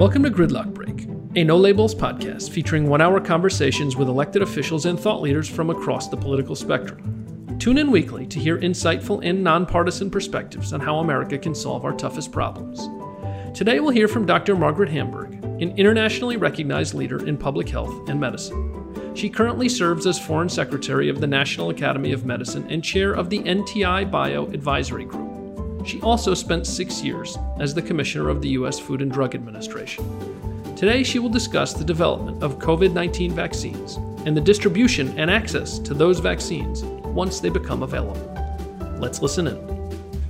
Welcome to Gridlock Break, a no labels podcast featuring one hour conversations with elected officials and thought leaders from across the political spectrum. Tune in weekly to hear insightful and nonpartisan perspectives on how America can solve our toughest problems. Today we'll hear from Dr. Margaret Hamburg, an internationally recognized leader in public health and medicine. She currently serves as Foreign Secretary of the National Academy of Medicine and chair of the NTI Bio Advisory Group. She also spent six years as the Commissioner of the U.S. Food and Drug Administration. Today, she will discuss the development of COVID 19 vaccines and the distribution and access to those vaccines once they become available. Let's listen in.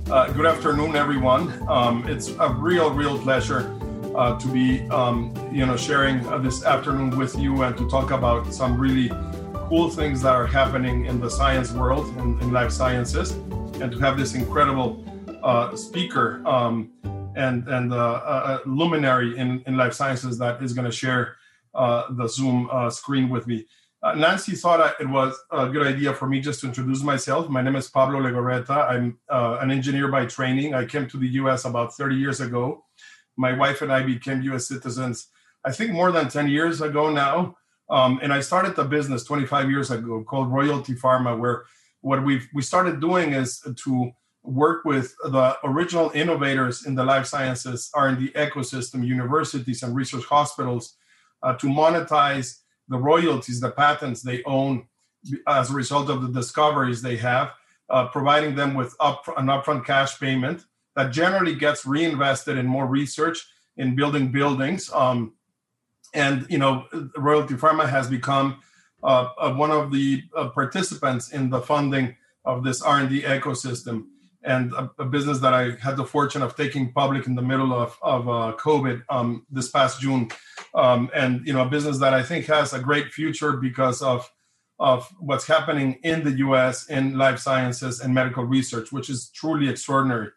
Uh, good afternoon, everyone. Um, it's a real, real pleasure uh, to be, um, you know, sharing uh, this afternoon with you and to talk about some really cool things that are happening in the science world and in life sciences, and to have this incredible uh, speaker um, and and uh, a luminary in, in life sciences that is going to share uh, the Zoom uh, screen with me. Uh, Nancy thought it was a good idea for me just to introduce myself. My name is Pablo Legorreta. I'm uh, an engineer by training. I came to the U.S. about 30 years ago. My wife and I became U.S. citizens, I think, more than 10 years ago now. Um, and I started the business 25 years ago called Royalty Pharma, where what we we started doing is to work with the original innovators in the life sciences R&D ecosystem, universities and research hospitals uh, to monetize the royalties, the patents they own as a result of the discoveries they have, uh, providing them with up, an upfront cash payment that generally gets reinvested in more research in building buildings. Um, and you know, Royalty Pharma has become uh, uh one of the uh, participants in the funding of this R&D ecosystem and a, a, business that I had the fortune of taking public in the middle of, of uh, COVID um, this past June. Um, and, you know, a business that I think has a great future because of, of what's happening in the US in life sciences and medical research, which is truly extraordinary.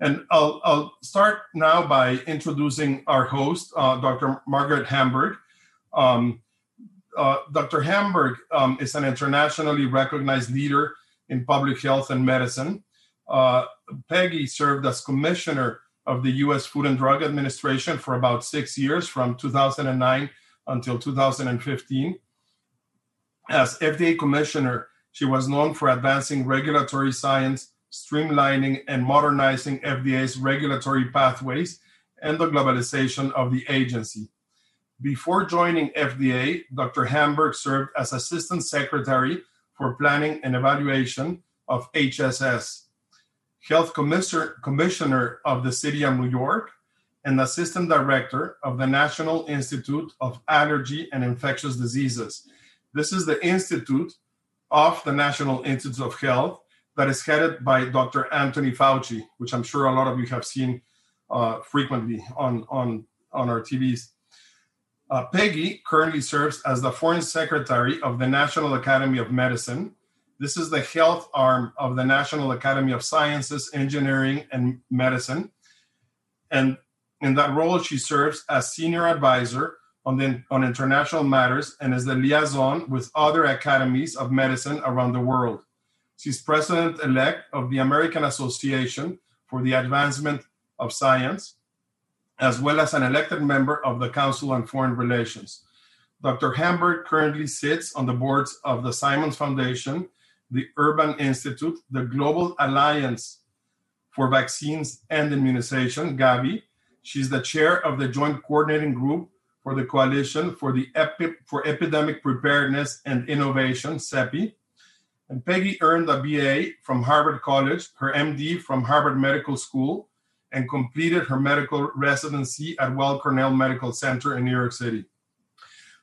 And I'll, I'll start now by introducing our host, uh, Dr. Margaret Hamburg. Um, uh, Dr. Hamburg um, is an internationally recognized leader in public health and medicine uh, Peggy served as commissioner of the U.S. Food and Drug Administration for about six years, from 2009 until 2015. As FDA commissioner, she was known for advancing regulatory science, streamlining and modernizing FDA's regulatory pathways, and the globalization of the agency. Before joining FDA, Dr. Hamburg served as Assistant Secretary for Planning and Evaluation of HSS, Health Commissioner of the City of New York, and Assistant Director of the National Institute of Allergy and Infectious Diseases. This is the institute of the National Institute of Health that is headed by Dr. Anthony Fauci, which I'm sure a lot of you have seen uh, frequently on, on, on our TVs. Uh, Peggy currently serves as the Foreign Secretary of the National Academy of Medicine this is the health arm of the National Academy of Sciences, Engineering, and Medicine. And in that role, she serves as senior advisor on, the, on international matters and is the liaison with other academies of medicine around the world. She's president elect of the American Association for the Advancement of Science, as well as an elected member of the Council on Foreign Relations. Dr. Hamburg currently sits on the boards of the Simons Foundation the Urban Institute, the Global Alliance for Vaccines and Immunization, Gavi. She's the chair of the Joint Coordinating Group for the Coalition for the Epi- for Epidemic Preparedness and Innovation, CEPI. And Peggy earned a BA from Harvard College, her MD from Harvard Medical School, and completed her medical residency at Weill Cornell Medical Center in New York City.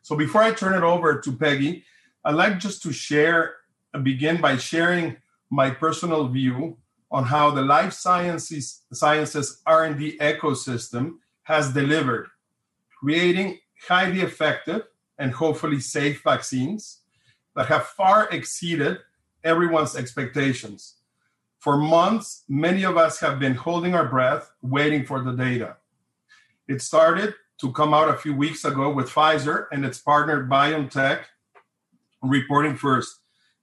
So before I turn it over to Peggy, I'd like just to share begin by sharing my personal view on how the life sciences sciences R&D ecosystem has delivered, creating highly effective and hopefully safe vaccines that have far exceeded everyone's expectations. For months, many of us have been holding our breath, waiting for the data. It started to come out a few weeks ago with Pfizer and its partner BioNTech reporting first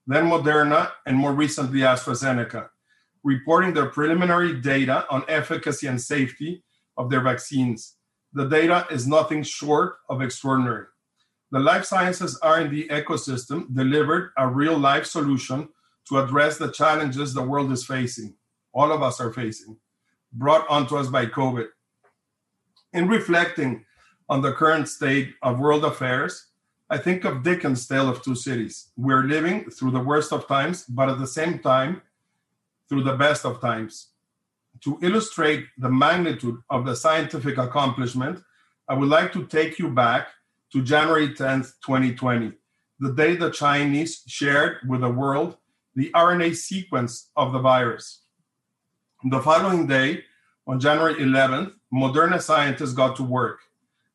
then Moderna, and more recently AstraZeneca, reporting their preliminary data on efficacy and safety of their vaccines. the data is nothing short of extraordinary. The life sciences R&D ecosystem delivered a real life solution to address the challenges the world is facing, all of us are facing, brought onto us by COVID. In reflecting on the current state of world affairs, I think of Dickens' Tale of Two Cities. We're living through the worst of times, but at the same time, through the best of times. To illustrate the magnitude of the scientific accomplishment, I would like to take you back to January 10th, 2020, the day the Chinese shared with the world the RNA sequence of the virus. The following day, on January 11th, Moderna scientists got to work.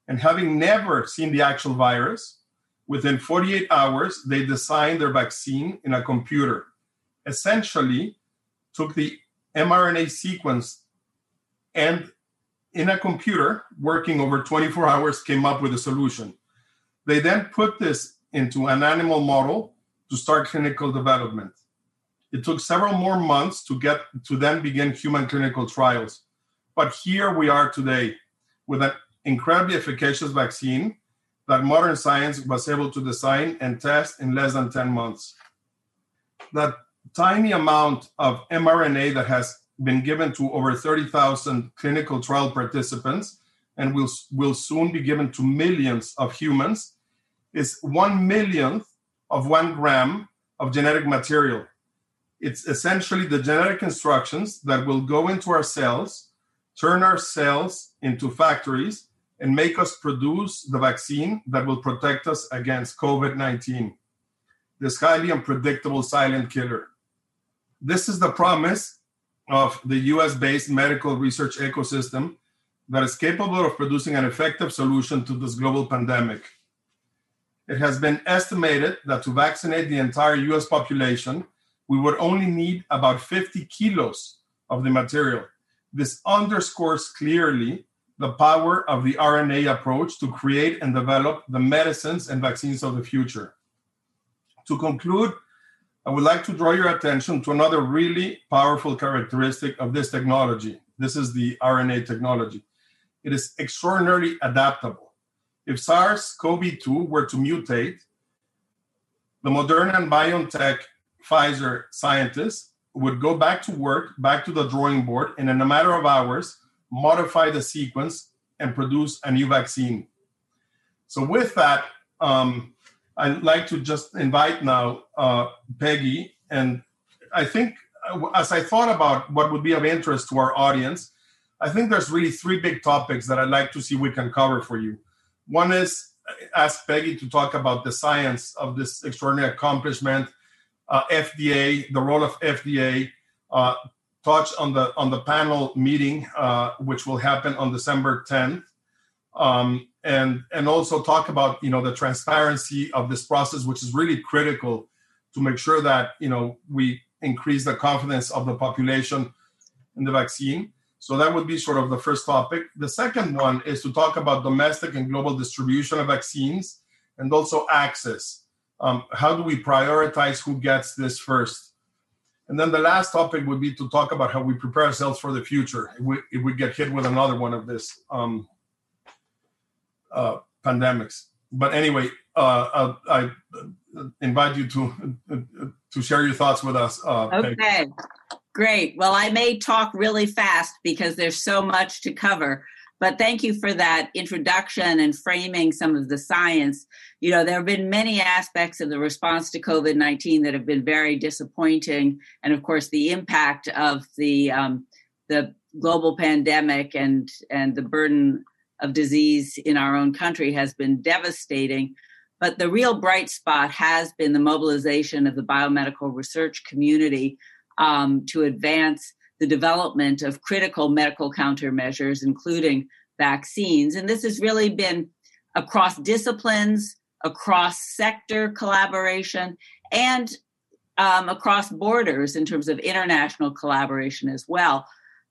And having never seen the actual virus, within 48 hours, they designed their vaccine in a computer. Essentially, took the mRNA sequence and in a computer working over 24 hours came up with a solution. They then put this into an animal model to start clinical development. It took several more months to get to then begin human clinical trials. But here we are today with an incredibly efficacious vaccine that modern science was able to design and test in less than 10 months. That tiny amount of mRNA that has been given to over 30,000 clinical trial participants and will, will soon be given to millions of humans is one millionth of one gram of genetic material. It's essentially the genetic instructions that will go into our cells, turn our cells into factories, and make us produce the vaccine that will protect us against COVID 19, this highly unpredictable silent killer. This is the promise of the US based medical research ecosystem that is capable of producing an effective solution to this global pandemic. It has been estimated that to vaccinate the entire US population, we would only need about 50 kilos of the material. This underscores clearly the power of the RNA approach to create and develop the medicines and vaccines of the future. To conclude, I would like to draw your attention to another really powerful characteristic of this technology. This is the RNA technology. It is extraordinarily adaptable. If SARS CoV 2 were to mutate, the Moderna and BioNTech Pfizer scientists would go back to work, back to the drawing board, and in a matter of hours, modify the sequence and produce a new vaccine. So, with that, um, I'd like to just invite now uh, Peggy. And I think as I thought about what would be of interest to our audience, I think there's really three big topics that I'd like to see we can cover for you. One is uh, ask Peggy to talk about the science of this extraordinary accomplishment, uh, FDA, the role of FDA, uh, touch on the on the panel meeting, uh, which will happen on December 10th, um, and and also talk about you know the transparency of this process, which is really critical to make sure that you know we increase the confidence of the population in the vaccine. So that would be sort of the first topic. The second one is to talk about domestic and global distribution of vaccines and also access. Um, how do we prioritize who gets this first? And then the last topic would be to talk about how we prepare ourselves for the future if we, if we get hit with another one of this um, uh, pandemics. But anyway, uh, I, I, invite you to to share your thoughts with us. Uh, okay, great. Well, I may talk really fast because there's so much to cover. But thank you for that introduction and framing some of the science. You know, there have been many aspects of the response to COVID 19 that have been very disappointing. And of course, the impact of the, um, the global pandemic and, and the burden of disease in our own country has been devastating. But the real bright spot has been the mobilization of the biomedical research community um, to advance the development of critical medical countermeasures, including vaccines. And this has really been across disciplines, across sector collaboration, and um, across borders in terms of international collaboration as well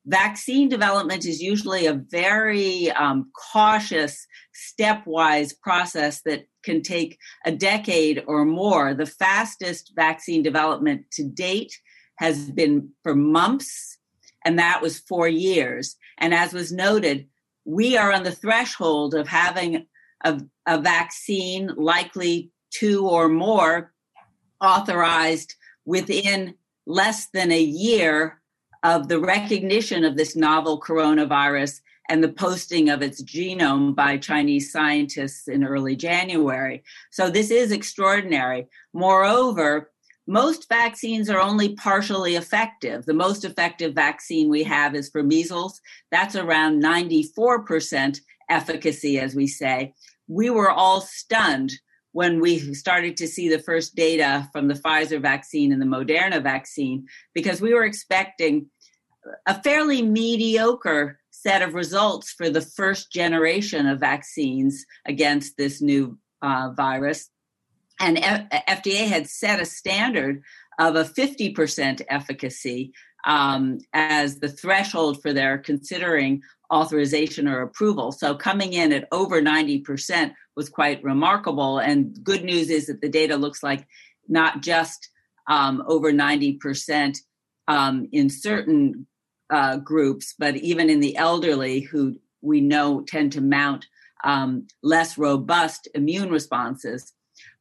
vaccine development is usually a very um, cautious, stepwise process that can take a decade or more. The fastest vaccine development to date has been for mumps, and that was four years. And as was noted, we are on the threshold of having a, a vaccine, likely two or more, authorized within less than a year of the recognition of this novel coronavirus and the posting of its genome by Chinese scientists in early January. So this is extraordinary. Moreover, most vaccines are only partially effective. The most effective vaccine we have is for measles. That's around 94% efficacy, as we say. We were all stunned when we started to see the first data from the Pfizer vaccine and the Moderna vaccine because we were expecting a fairly mediocre set of results for the first generation of vaccines against this new uh, virus and F- FDA had set a standard of a 50% efficacy um, as the threshold for their considering authorization or approval. So coming in at over 90% was quite remarkable. And good news is that the data looks like not just um, over 90% um, in certain uh, groups, but even in the elderly who we know tend to mount um, less robust immune responses.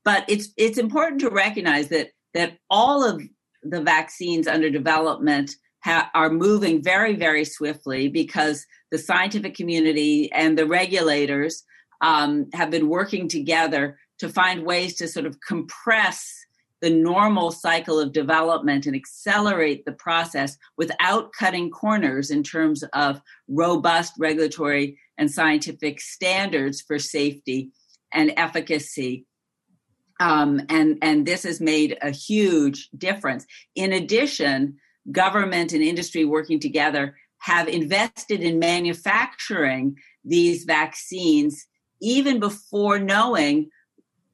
But it's it's important to recognize that that all of the vaccines under development ha- are moving very very swiftly because the scientific community and the regulators um, have been working together to find ways to sort of compress the normal cycle of development and accelerate the process without cutting corners in terms of robust regulatory and scientific standards for safety and efficacy um, and and this has made a huge difference. In addition, government and industry working together have invested in manufacturing these vaccines even before knowing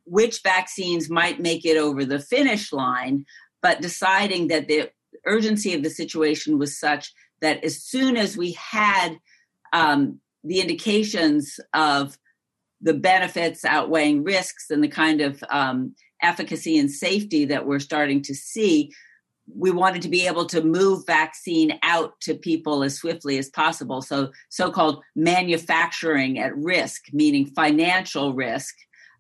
which vaccines might make it over the finish line, but deciding that the urgency of the situation was such that as soon as we had um, the indications of the benefits outweighing risks and the kind of um, efficacy and safety that we're starting to see, we wanted to be able to move vaccine out to people as swiftly as possible. So, so called manufacturing at risk, meaning financial risk,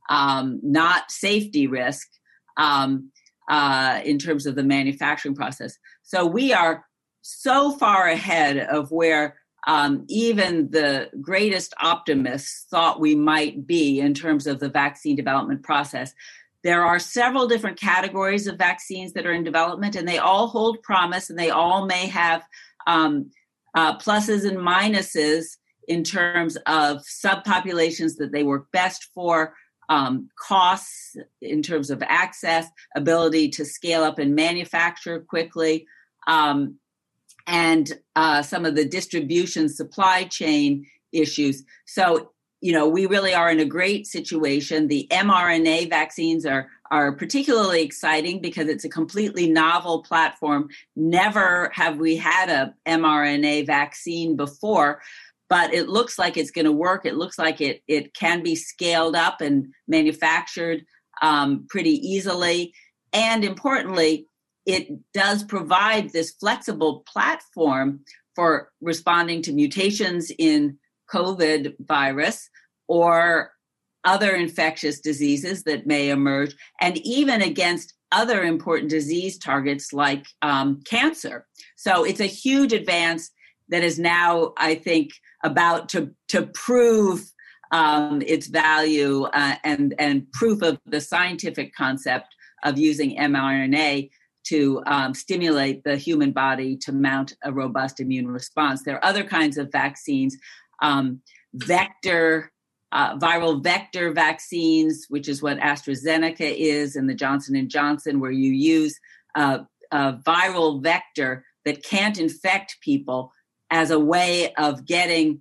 um, not safety risk um, uh, in terms of the manufacturing process. So, we are so far ahead of where um, even the greatest optimists thought we might be in terms of the vaccine development process. There are several different categories of vaccines that are in development, and they all hold promise, and they all may have um, uh, pluses and minuses in terms of subpopulations that they work best for, um, costs in terms of access, ability to scale up and manufacture quickly. Um, and uh, some of the distribution supply chain issues. So, you know, we really are in a great situation. The mRNA vaccines are are particularly exciting because it's a completely novel platform. Never have we had a mRNA vaccine before, but it looks like it's going to work. It looks like it it can be scaled up and manufactured um, pretty easily, and importantly, it does provide this flexible platform for responding to mutations in COVID virus or other infectious diseases that may emerge, and even against other important disease targets like um, cancer. So it's a huge advance that is now, I think, about to, to prove um, its value uh, and, and proof of the scientific concept of using mRNA to um, stimulate the human body to mount a robust immune response. There are other kinds of vaccines, um, vector, uh, viral vector vaccines, which is what AstraZeneca is, and the Johnson and Johnson, where you use a viral vector that can't infect people as a way of getting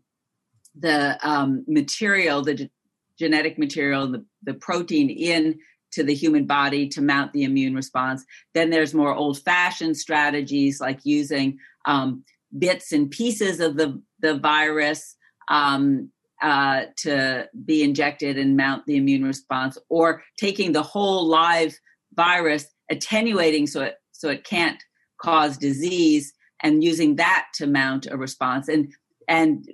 the um, material, the genetic material, the, the protein in to the human body to mount the immune response. Then there's more old fashioned strategies like using um, bits and pieces of the, the virus um, uh, to be injected and mount the immune response, or taking the whole live virus, attenuating so it, so it can't cause disease, and using that to mount a response. And, and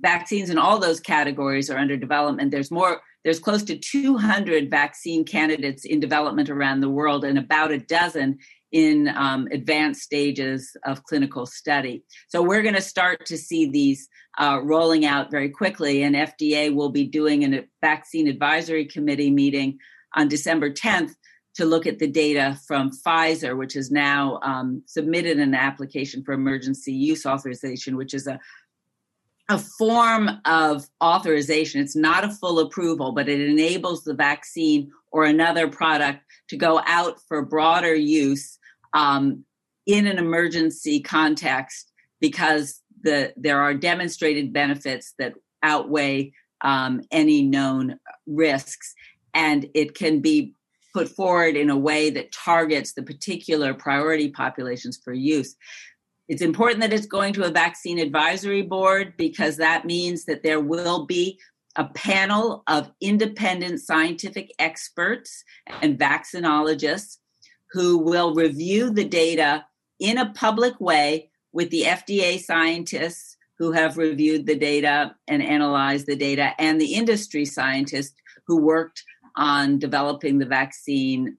vaccines in all those categories are under development. There's more, there's close to 200 vaccine candidates in development around the world and about a dozen in um, advanced stages of clinical study. So we're going to start to see these uh, rolling out very quickly, and FDA will be doing a vaccine advisory committee meeting on December 10th to look at the data from Pfizer, which has now um, submitted an application for emergency use authorization, which is a a form of authorization. It's not a full approval, but it enables the vaccine or another product to go out for broader use um, in an emergency context because the there are demonstrated benefits that outweigh um, any known risks, and it can be put forward in a way that targets the particular priority populations for use. It's important that it's going to a vaccine advisory board because that means that there will be a panel of independent scientific experts and vaccinologists who will review the data in a public way with the FDA scientists who have reviewed the data and analyzed the data and the industry scientists who worked on developing the vaccine.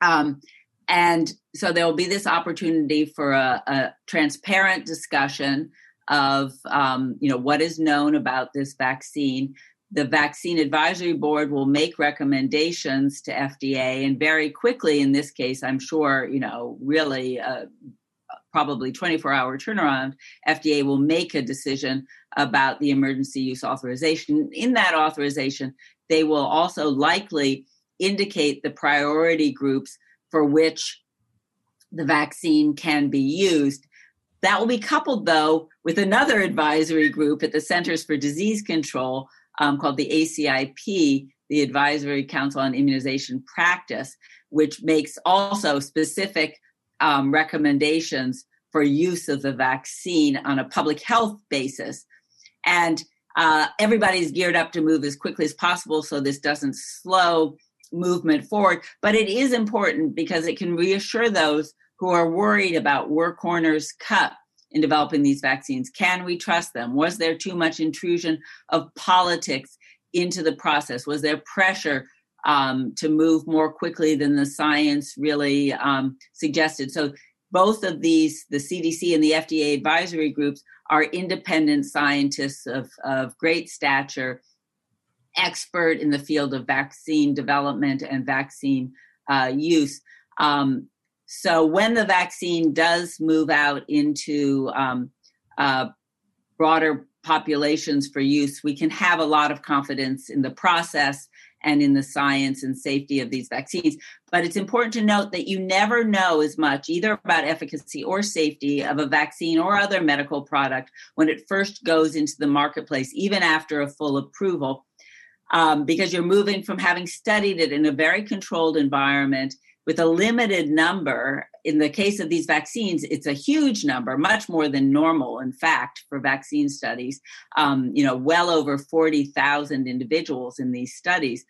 Um, and so there will be this opportunity for a, a transparent discussion of um, you know what is known about this vaccine. The vaccine advisory board will make recommendations to fda and very quickly in this case i'm sure you know really uh, probably 24 hour turnaround fda will make a decision about the emergency use authorization. In that authorization they will also likely indicate the priority groups for which the vaccine can be used. That will be coupled, though, with another advisory group at the Centers for Disease Control um, called the ACIP, the Advisory Council on Immunization Practice, which makes also specific um, recommendations for use of the vaccine on a public health basis. And uh, everybody's geared up to move as quickly as possible so this doesn't slow movement forward. But it is important because it can reassure those who are worried about were corners cut in developing these vaccines. Can we trust them? Was there too much intrusion of politics into the process? Was there pressure um, to move more quickly than the science really um, suggested? So both of these, the CDC and the FDA advisory groups, are independent scientists of, of great stature expert in the field of vaccine development and vaccine uh, use. Um, so when the vaccine does move out into um, uh, broader populations for use, we can have a lot of confidence in the process and in the science and safety of these vaccines. But it's important to note that you never know as much either about efficacy or safety of a vaccine or other medical product when it first goes into the marketplace, even after a full approval um, because you're moving from having studied it in a very controlled environment with a limited number. In the case of these vaccines, it's a huge number, much more than normal, in fact, for vaccine studies. Um, you know, well over 40,000 individuals in these studies.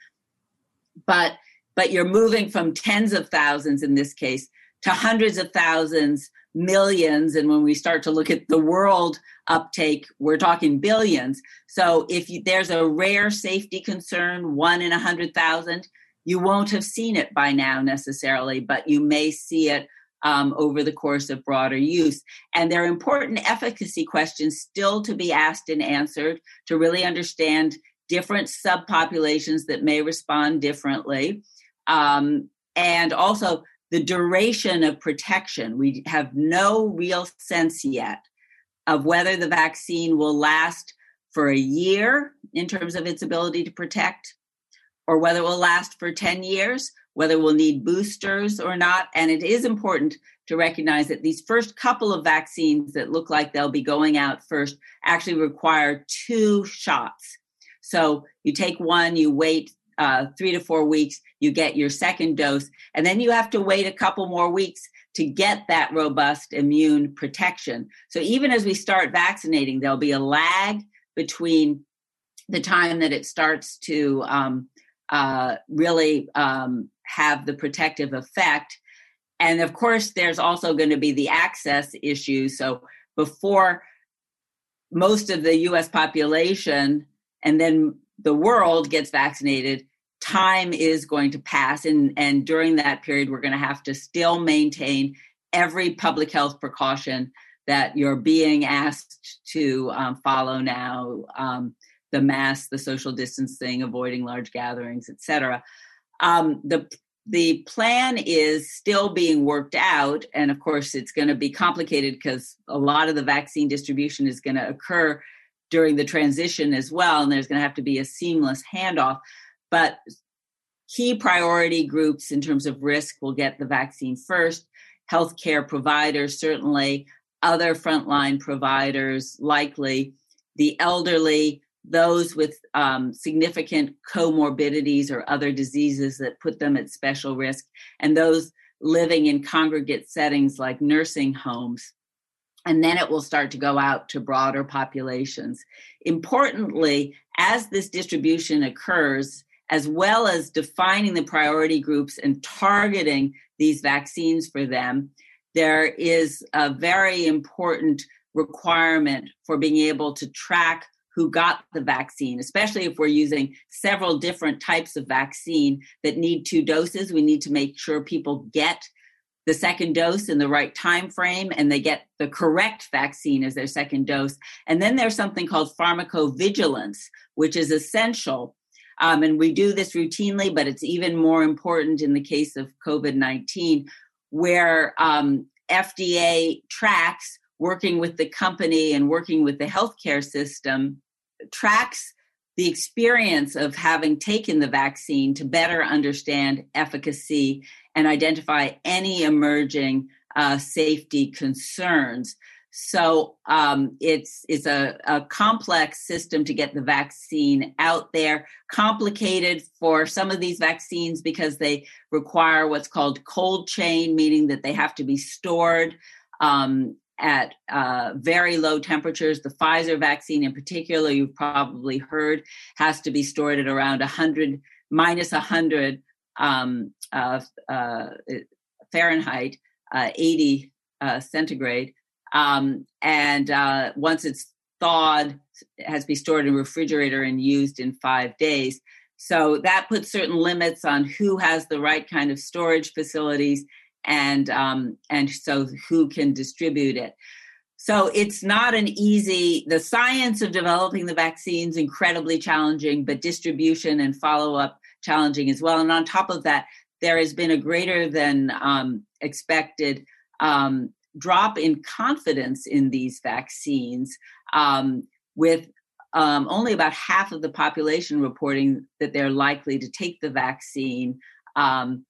But but you're moving from tens of thousands in this case to hundreds of thousands millions and when we start to look at the world uptake we're talking billions. So if you, there's a rare safety concern one in a hundred thousand you won't have seen it by now necessarily but you may see it um, over the course of broader use. And there are important efficacy questions still to be asked and answered to really understand different subpopulations that may respond differently. Um, and also the duration of protection. We have no real sense yet of whether the vaccine will last for a year in terms of its ability to protect, or whether it will last for 10 years, whether we'll need boosters or not. And it is important to recognize that these first couple of vaccines that look like they'll be going out first actually require two shots. So you take one, you wait uh, three to four weeks, you get your second dose, and then you have to wait a couple more weeks to get that robust immune protection. So even as we start vaccinating, there'll be a lag between the time that it starts to um, uh, really um, have the protective effect. And of course, there's also going to be the access issue. So before most of the US population and then the world gets vaccinated, time is going to pass. And, and during that period, we're going to have to still maintain every public health precaution that you're being asked to um, follow now um, the mask, the social distancing, avoiding large gatherings, etc. Um, the the plan is still being worked out, and of course, it's going to be complicated because a lot of the vaccine distribution is going to occur during the transition as well, and there's going to have to be a seamless handoff. But key priority groups in terms of risk will get the vaccine first. Healthcare providers, certainly, other frontline providers, likely, the elderly, those with um, significant comorbidities or other diseases that put them at special risk, and those living in congregate settings like nursing homes. And then it will start to go out to broader populations. Importantly, as this distribution occurs, as well as defining the priority groups and targeting these vaccines for them, there is a very important requirement for being able to track who got the vaccine, especially if we're using several different types of vaccine that need two doses. We need to make sure people get the second dose in the right time frame and they get the correct vaccine as their second dose. And then there's something called pharmacovigilance, which is essential. Um, and we do this routinely, but it's even more important in the case of COVID 19, where um, FDA tracks working with the company and working with the healthcare system tracks the experience of having taken the vaccine to better understand efficacy and identify any emerging uh, safety concerns. So um, it's it's a, a, complex system to get the vaccine out there. Complicated for some of these vaccines because they require what's called cold chain, meaning that they have to be stored um, at uh, very low temperatures. The Pfizer vaccine, in particular, you've probably heard, has to be stored at around 100 minus 100 um, uh, uh, Fahrenheit, uh, 80 uh, centigrade. Um, and uh, once it's thawed, it has to be stored in a refrigerator and used in five days. So that puts certain limits on who has the right kind of storage facilities and um, and so who can distribute it. So it's not an easy. The science of developing the vaccines incredibly challenging, but distribution and follow up challenging as well. And on top of that, there has been a greater than um, expected um, drop in confidence in these vaccines, um, with um, only about half of the population reporting that they're likely to take the vaccine. Um,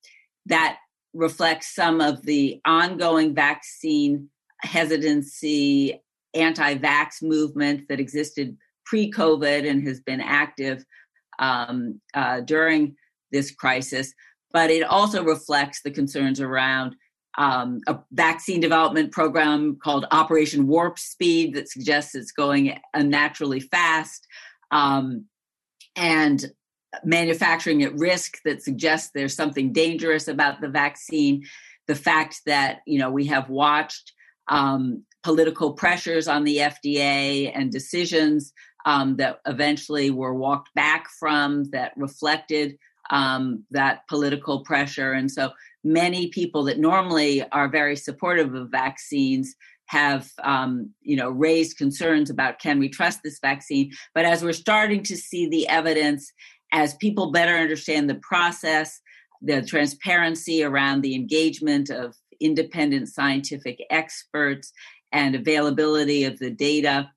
that reflects some of the ongoing vaccine hesitancy, anti vax movement that existed pre COVID and has been active um, uh, during this crisis. But it also reflects the concerns around um, a vaccine development program called Operation Warp Speed that suggests it's going unnaturally fast. Um, and manufacturing at risk that suggests there's something dangerous about the vaccine the fact that you know we have watched um, political pressures on the fda and decisions um, that eventually were walked back from that reflected um, that political pressure and so many people that normally are very supportive of vaccines have um, you know raised concerns about can we trust this vaccine. But as we're starting to see the evidence as people better understand the process, the transparency around the engagement of independent scientific experts and availability of the data,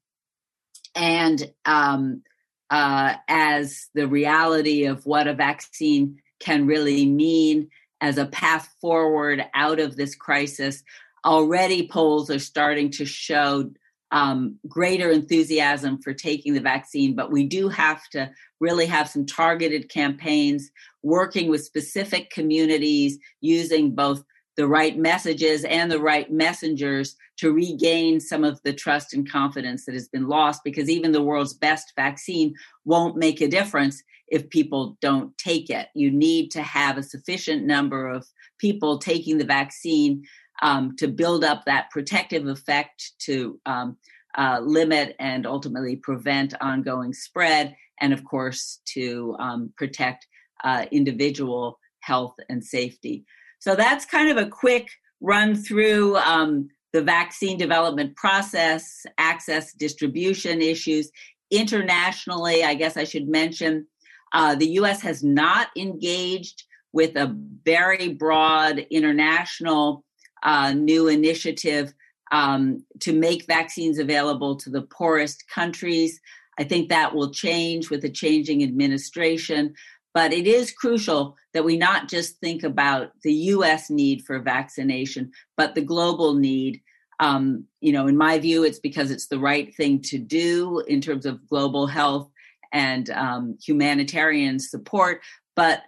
and um, uh, as the reality of what a vaccine can really mean as a path forward out of this crisis. Already, polls are starting to show um, greater enthusiasm for taking the vaccine, but we do have to really have some targeted campaigns, working with specific communities, using both the right messages and the right messengers to regain some of the trust and confidence that has been lost because even the world's best vaccine won't make a difference if people don't take it. You need to have a sufficient number of people taking the vaccine um, to build up that protective effect to um, uh, limit and ultimately prevent ongoing spread, and of course, to um, protect uh, individual health and safety. So that's kind of a quick run through um, the vaccine development process, access, distribution issues. Internationally, I guess I should mention uh, the US has not engaged with a very broad international uh, new initiative um, to make vaccines available to the poorest countries. I think that will change with the changing administration. But it is crucial that we not just think about the US need for vaccination, but the global need. Um, you know, in my view, it's because it's the right thing to do in terms of global health and um, humanitarian support, but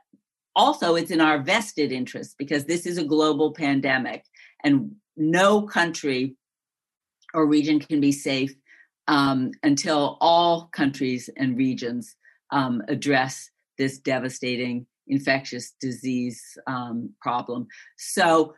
also it's in our vested interest because this is a global pandemic and no country or region can be safe um, until all countries and regions um, address this devastating infectious disease um, problem. So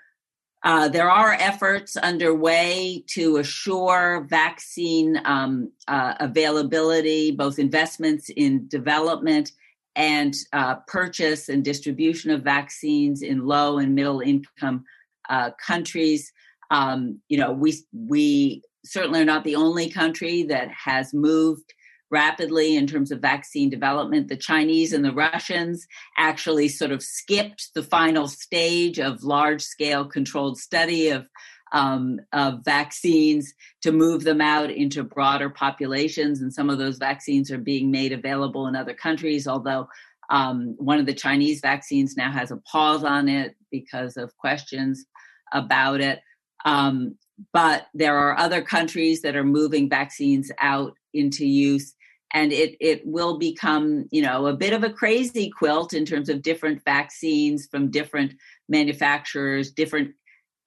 uh, there are efforts underway to assure vaccine um, uh, availability, both investments in development and uh, purchase and distribution of vaccines in low and middle income uh, countries. Um, you know, we we certainly are not the only country that has moved rapidly in terms of vaccine development. The Chinese and the Russians actually sort of skipped the final stage of large scale controlled study of, um, of vaccines to move them out into broader populations. And some of those vaccines are being made available in other countries, although um, one of the Chinese vaccines now has a pause on it because of questions about it. Um, but there are other countries that are moving vaccines out into use and it it will become you know a bit of a crazy quilt in terms of different vaccines from different manufacturers different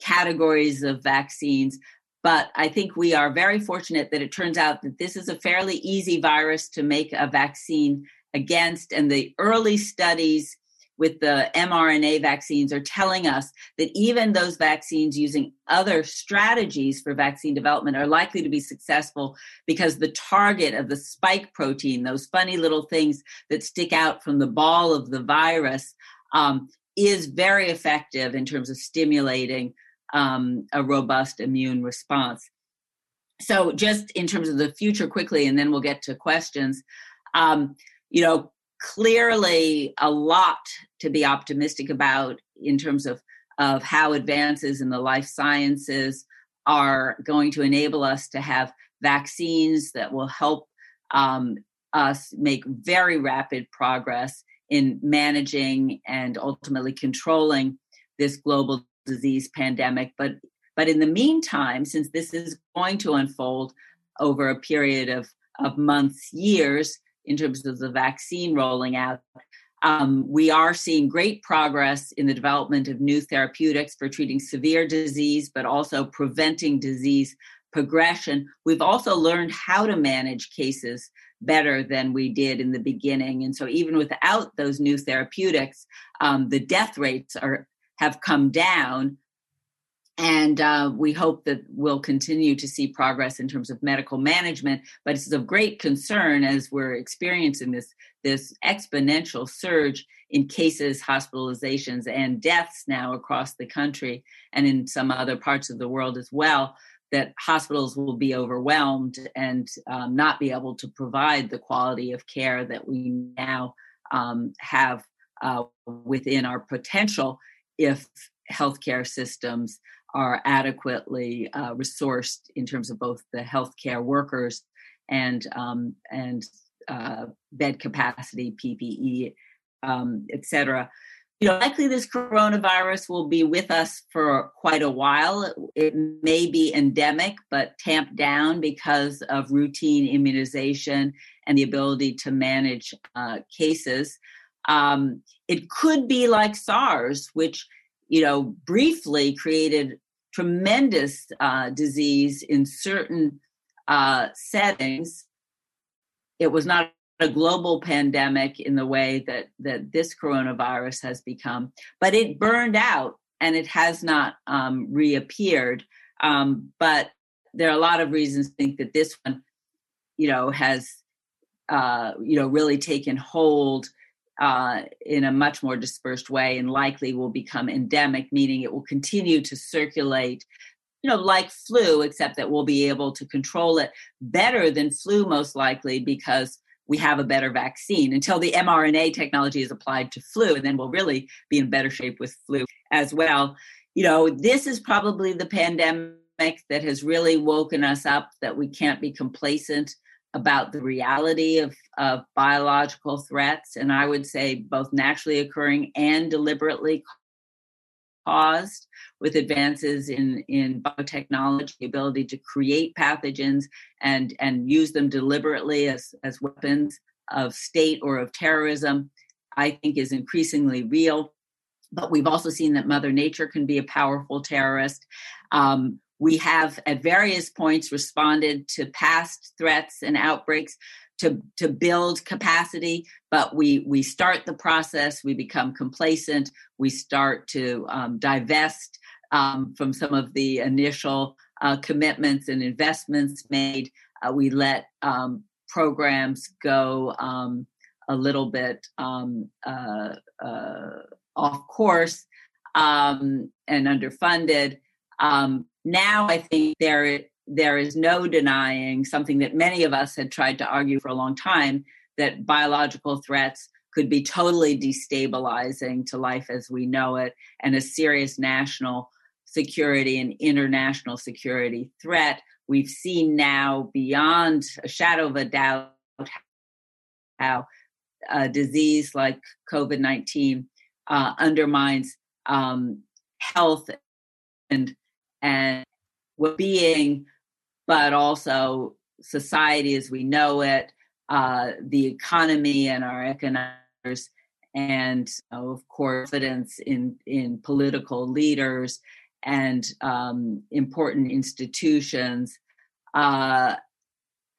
categories of vaccines. But i think we are very fortunate that it turns out that this is a fairly easy virus to make a vaccine against and the early studies with the mRNA vaccines are telling us that even those vaccines using other strategies for vaccine development are likely to be successful because the target of the spike protein, those funny little things that stick out from the ball of the virus, um, is very effective in terms of stimulating um, a robust immune response. So, just in terms of the future, quickly, and then we'll get to questions. Um, you know, clearly a lot to be optimistic about in terms of, of how advances in the life sciences are going to enable us to have vaccines that will help um, us make very rapid progress in managing and ultimately controlling this global disease pandemic. But but in the meantime, since this is going to unfold over a period of, of months, years, in terms of the vaccine rolling out. Um, we are seeing great progress in the development of new therapeutics for treating severe disease, but also preventing disease progression. We've also learned how to manage cases better than we did in the beginning. And so, even without those new therapeutics, um, the death rates are have come down and uh, we hope that we'll continue to see progress in terms of medical management but it's of great concern as we're experiencing this this exponential surge in cases hospitalizations and deaths now across the country and in some other parts of the world as well that hospitals will be overwhelmed and um, not be able to provide the quality of care that we now um, have uh, within our potential if healthcare systems are adequately uh, resourced in terms of both the healthcare workers and um, and uh, bed capacity, PPE, um, et cetera. You know, likely this coronavirus will be with us for quite a while. It may be endemic, but tamped down because of routine immunization and the ability to manage uh, cases. Um, it could be like SARS, which you know briefly created tremendous uh, disease in certain uh, settings. It was not a global pandemic in the way that that this coronavirus has become, but it burned out and it has not um, reappeared. Um, but there are a lot of reasons to think that this one, you know, has, uh, you know, really taken hold uh, in a much more dispersed way and likely will become endemic, meaning it will continue to circulate, you know, like flu, except that we'll be able to control it better than flu, most likely, because we have a better vaccine until the mRNA technology is applied to flu, and then we'll really be in better shape with flu as well. You know, this is probably the pandemic that has really woken us up that we can't be complacent about the reality of, of biological threats, and I would say both naturally occurring and deliberately caused with advances in, in biotechnology, the ability to create pathogens and, and use them deliberately as, as weapons of state or of terrorism, I think is increasingly real. But we've also seen that Mother Nature can be a powerful terrorist. Um, we have at various points responded to past threats and outbreaks to, to build capacity, but we, we start the process, we become complacent, we start to um, divest um, from some of the initial uh, commitments and investments made. Uh, we let um, programs go um, a little bit um, uh, uh, off course um, and underfunded. Now I think there there is no denying something that many of us had tried to argue for a long time that biological threats could be totally destabilizing to life as we know it and a serious national security and international security threat. We've seen now beyond a shadow of a doubt how a disease like COVID 19 uh, undermines um, health and and well being but also society as we know it, uh, the economy and our economics, and of course, confidence in in political leaders and um, important institutions, uh,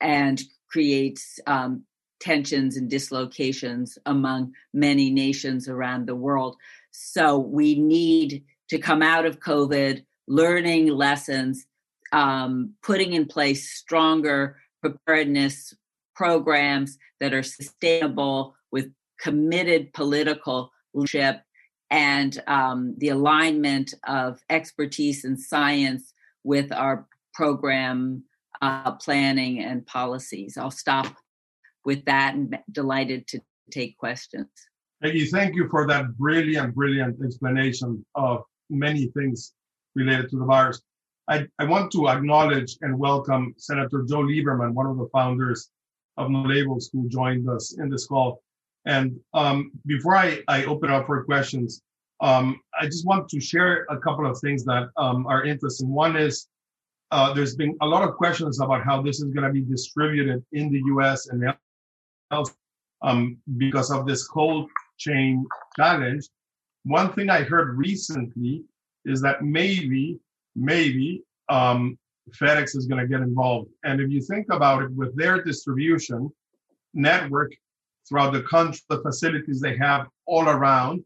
and creates um, tensions and dislocations among many nations around the world. So we need to come out of COVID learning lessons um, putting in place stronger preparedness programs that are sustainable with committed political leadership and um, the alignment of expertise and science with our program uh, planning and policies. I'll stop with that and delighted to take questions. Peggy, thank you for that brilliant, brilliant explanation of many things related to the virus. I, I want to acknowledge and welcome Senator Joe Lieberman, one of the founders of No Labels, who joined us in this call. And um, before I, I open up for questions, um, I just want to share a couple of things that um, are interesting. One is uh, there's been a lot of questions about how this is going to be distributed in the US and else um, because of this cold chain challenge. One thing I heard recently is that maybe maybe um, FedEx is going to get involved. And if you think about it, with their distribution network throughout the country, the facilities they have all around,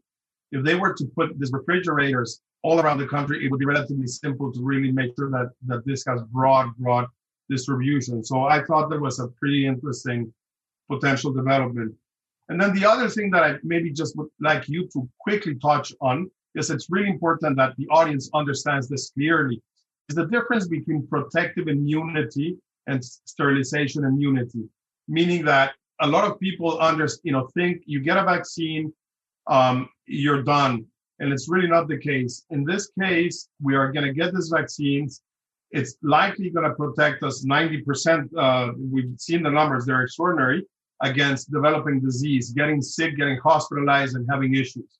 if they were to put these refrigerators all around the country, it would be relatively simple to really make sure that, that this has broad, broad distribution. So I thought that was a pretty interesting potential development. And then the other thing that I maybe just would like you to quickly touch on Yes, it's really important that the audience understands this clearly. Is the difference between protective immunity and sterilization immunity, meaning that a lot of people under, you know, think you get a vaccine, um, you're done, and it's really not the case. In this case, we are going to get these vaccines. It's likely going to protect us 90%. Uh, we've seen the numbers; they're extraordinary against developing disease, getting sick, getting hospitalized, and having issues.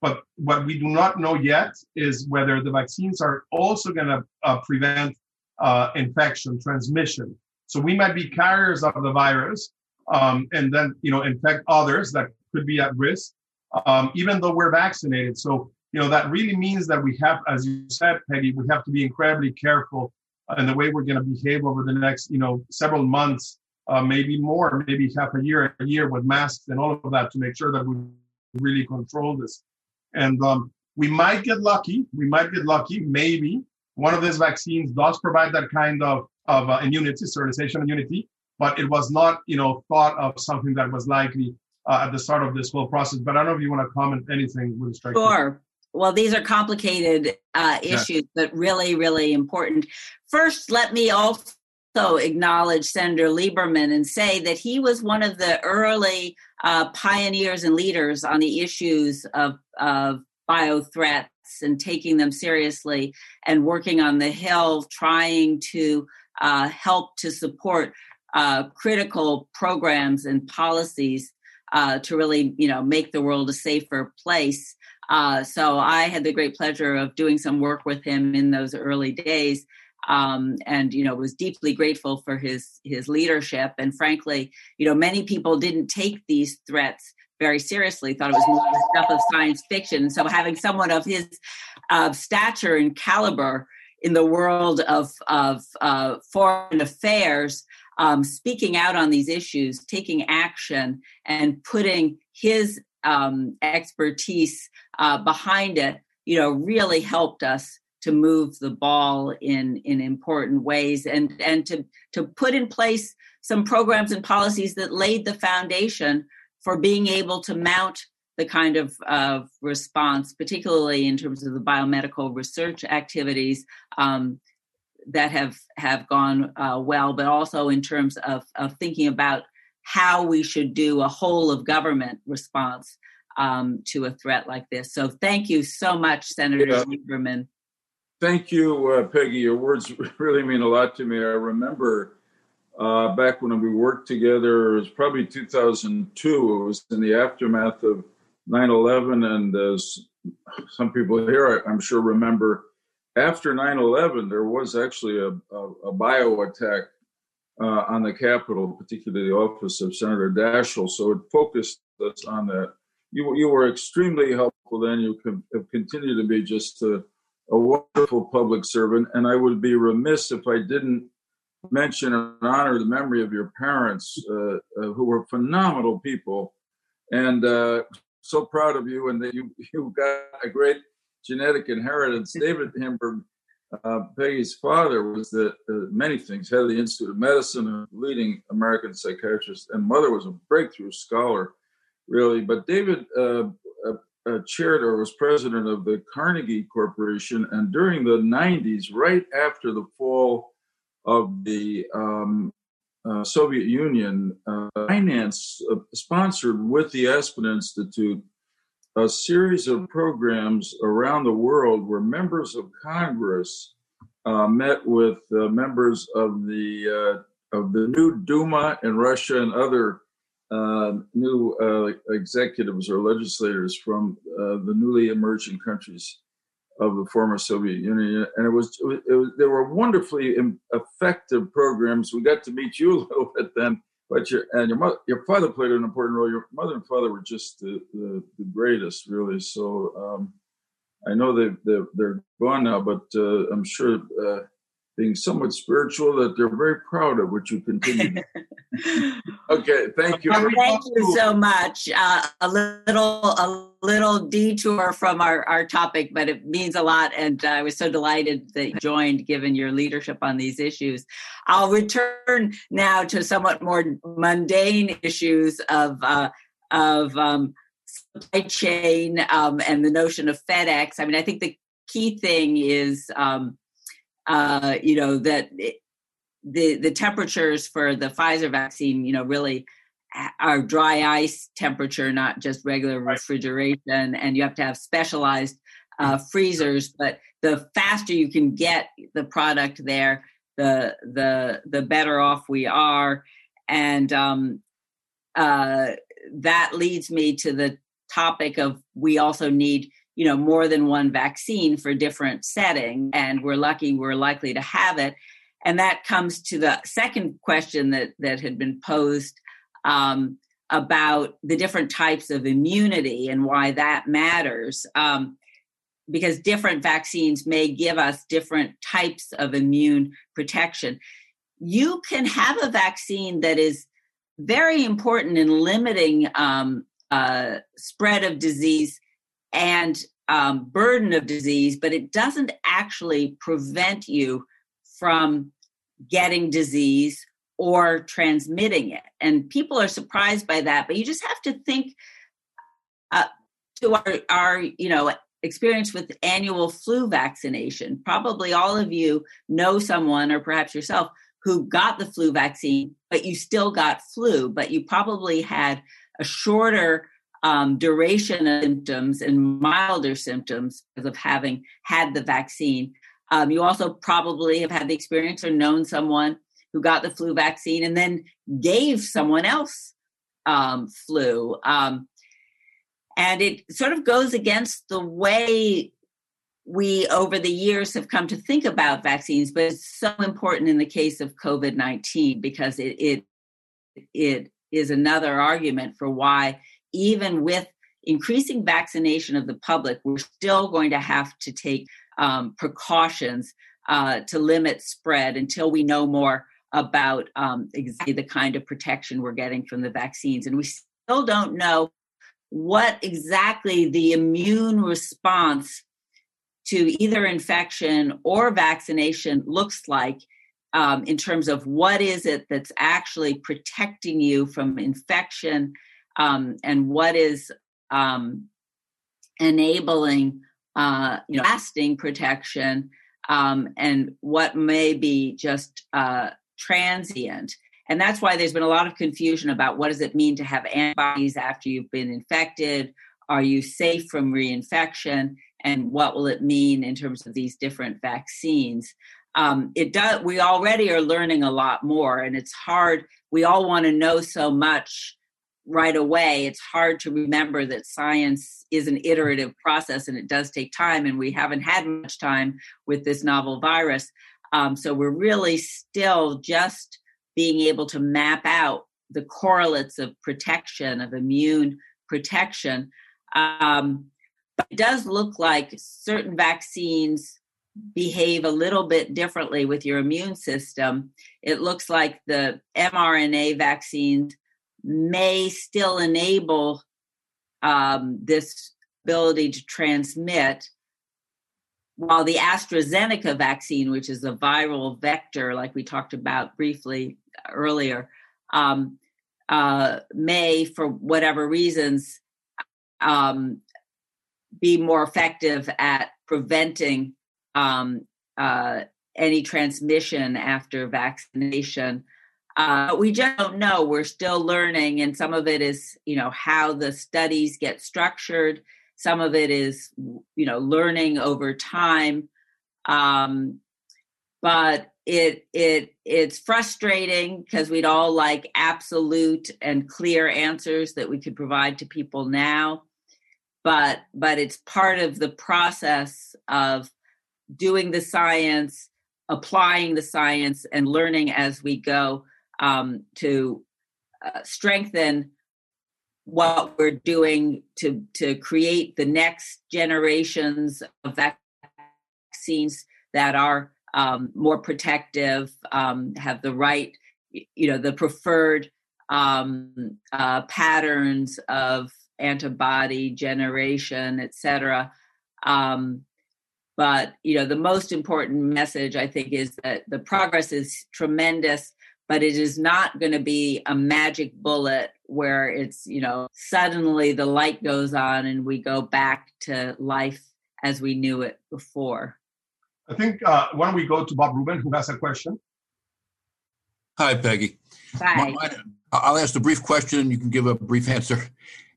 But what we do not know yet is whether the vaccines are also going to uh, prevent uh, infection transmission. So we might be carriers of the virus um, and then you know infect others that could be at risk, um, even though we're vaccinated. So you know that really means that we have, as you said, Peggy, we have to be incredibly careful in the way we're going to behave over the next you know several months, uh, maybe more, maybe half a year, a year with masks and all of that to make sure that we really control this. And um, we might get lucky. We might get lucky, maybe, one of these vaccines does provide that kind of, of uh, immunity, sterilization immunity, but it was not, you know, thought of something that was likely uh, at the start of this whole process. But I don't know if you want to comment anything with respect sure. to well, these are complicated uh, issues, yeah. but really, really important. First, let me also acknowledge Senator Lieberman and say that he was one of the early uh, pioneers and leaders on the issues of, of bio threats and taking them seriously and working on the Hill, trying to uh, help to support uh, critical programs and policies uh, to really, you know, make the world a safer place. Uh, so I had the great pleasure of doing some work with him in those early days, um, and you know was deeply grateful for his his leadership. And frankly, you know, many people didn't take these threats very seriously; thought it was more stuff of science fiction. So having someone of his uh, stature and caliber in the world of of uh, foreign affairs um, speaking out on these issues, taking action, and putting his um, expertise uh, behind it, you know, really helped us to move the ball in in important ways and and to to put in place some programs and policies that laid the foundation for being able to mount the kind of uh, response, particularly in terms of the biomedical research activities um, that have have gone uh, well, but also in terms of of thinking about how we should do a whole of government response um, to a threat like this. So thank you so much, Senator yeah. Lieberman. Thank you, uh, Peggy. Your words really mean a lot to me. I remember uh, back when we worked together, it was probably 2002. It was in the aftermath of 9 11. And as some people here, I'm sure, remember, after 9 11, there was actually a, a, a bio attack uh, on the Capitol, particularly the office of Senator Daschle. So it focused us on that. You, you were extremely helpful then. You have continued to be just a, a wonderful public servant. And I would be remiss if I didn't mention and honor the memory of your parents, uh, uh, who were phenomenal people. And uh, so proud of you, and that you, you got a great genetic inheritance. David Hamburg, uh, Peggy's father, was that uh, many things, head of the Institute of Medicine, a leading American psychiatrist, and mother was a breakthrough scholar, really. But David uh, uh, uh chaired or was president of the Carnegie Corporation, and during the 90s, right after the fall of the um, uh, Soviet Union, finance sponsored with the Aspen Institute a series of programs around the world where members of Congress uh, met with uh, members of the uh, of the new Duma in Russia and other uh, new uh, executives or legislators from uh, the newly emerging countries of the former Soviet Union, and it was, it was they were wonderfully effective programs. We got to meet you a little bit then but your and your mother, your father played an important role. Your mother and father were just the the, the greatest, really. So um, I know they they're, they're gone now, but uh, I'm sure uh, being somewhat spiritual that they're very proud of what you continue. okay, thank you. thank you so much. Uh, a little a little detour from our, our topic, but it means a lot. And I was so delighted that you joined, given your leadership on these issues. I'll return now to somewhat more mundane issues of uh, of um, supply chain um, and the notion of FedEx. I mean, I think the key thing is, um, uh, you know, that it, the the temperatures for the Pfizer vaccine, you know, really are dry ice temperature, not just regular refrigeration, and you have to have specialized uh, freezers. But the faster you can get the product there, the the the better off we are, and um, uh, that leads me to the topic of we also need you know more than one vaccine for different setting, and we're lucky we're likely to have it. And that comes to the second question that that had been posed um, about the different types of immunity and why that matters. Um, because different vaccines may give us different types of immune protection. You can have a vaccine that is very important in limiting um, uh, spread of disease and um, burden of disease, but it doesn't actually prevent you from getting disease or transmitting it. And people are surprised by that, but you just have to think uh, to our, our, you know, experience with annual flu vaccination. Probably all of you know someone, or perhaps yourself, who got the flu vaccine, but you still got flu, but you probably had a shorter um, duration of symptoms and milder symptoms of having had the vaccine. Um, you also probably have had the experience or known someone who got the flu vaccine and then gave someone else um, flu. Um, and it sort of goes against the way we over the years have come to think about vaccines but it's so important in the case of covid-19 because it it it is another argument for why even with increasing vaccination of the public we're still going to have to take um, precautions uh, to limit spread until we know more about um, exactly the kind of protection we're getting from the vaccines. And we still don't know what exactly the immune response to either infection or vaccination looks like um, in terms of what is it that's actually protecting you from infection um, and what is um, enabling uh, you know lasting protection um, and what may be just uh, transient. And that's why there's been a lot of confusion about what does it mean to have antibodies after you've been infected? Are you safe from reinfection? And what will it mean in terms of these different vaccines? Um, it does we already are learning a lot more and it's hard. We all want to know so much right away it's hard to remember that science is an iterative process and it does take time and we haven't had much time with this novel virus um, so we're really still just being able to map out the correlates of protection of immune protection um, it does look like certain vaccines behave a little bit differently with your immune system. It looks like the mRNA vaccines may still enable um, this ability to transmit, while the AstraZeneca vaccine, which is a viral vector, like we talked about briefly earlier, um, uh, may, for whatever reasons, um, be more effective at preventing um, uh, any transmission after vaccination. Uh, we just don't know. We're still learning, and some of it is, you know, how the studies get structured. Some of it is, you know, learning over time. Um, but it it it's frustrating because we'd all like absolute and clear answers that we could provide to people now but but it's part of the process of doing the science applying the science and learning as we go um, to uh, strengthen what we're doing to to create the next generations of vaccines that are um, more protective um, have the right you know the preferred um, uh, patterns of antibody generation, et cetera. Um, but you know, the most important message I think is that the progress is tremendous, but it is not going to be a magic bullet where it's you know suddenly the light goes on and we go back to life as we knew it before. I think uh, why don't we go to Bob Rubin, who has a question? Hi, Peggy. Hi. I'll ask a brief question. You can give a brief answer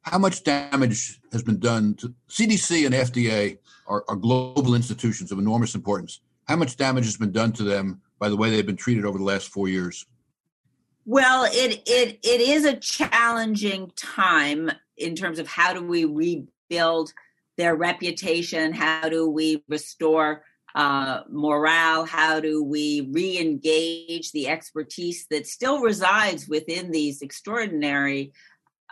how much damage has been done to CDC and FDA are, are, global institutions of enormous importance. How much damage has been done to them by the way they've been treated over the last four years? Well, it it it is a challenging time in terms of how do we rebuild their reputation? How do we restore uh, morale? How do we re-engage the expertise that still resides within these extraordinary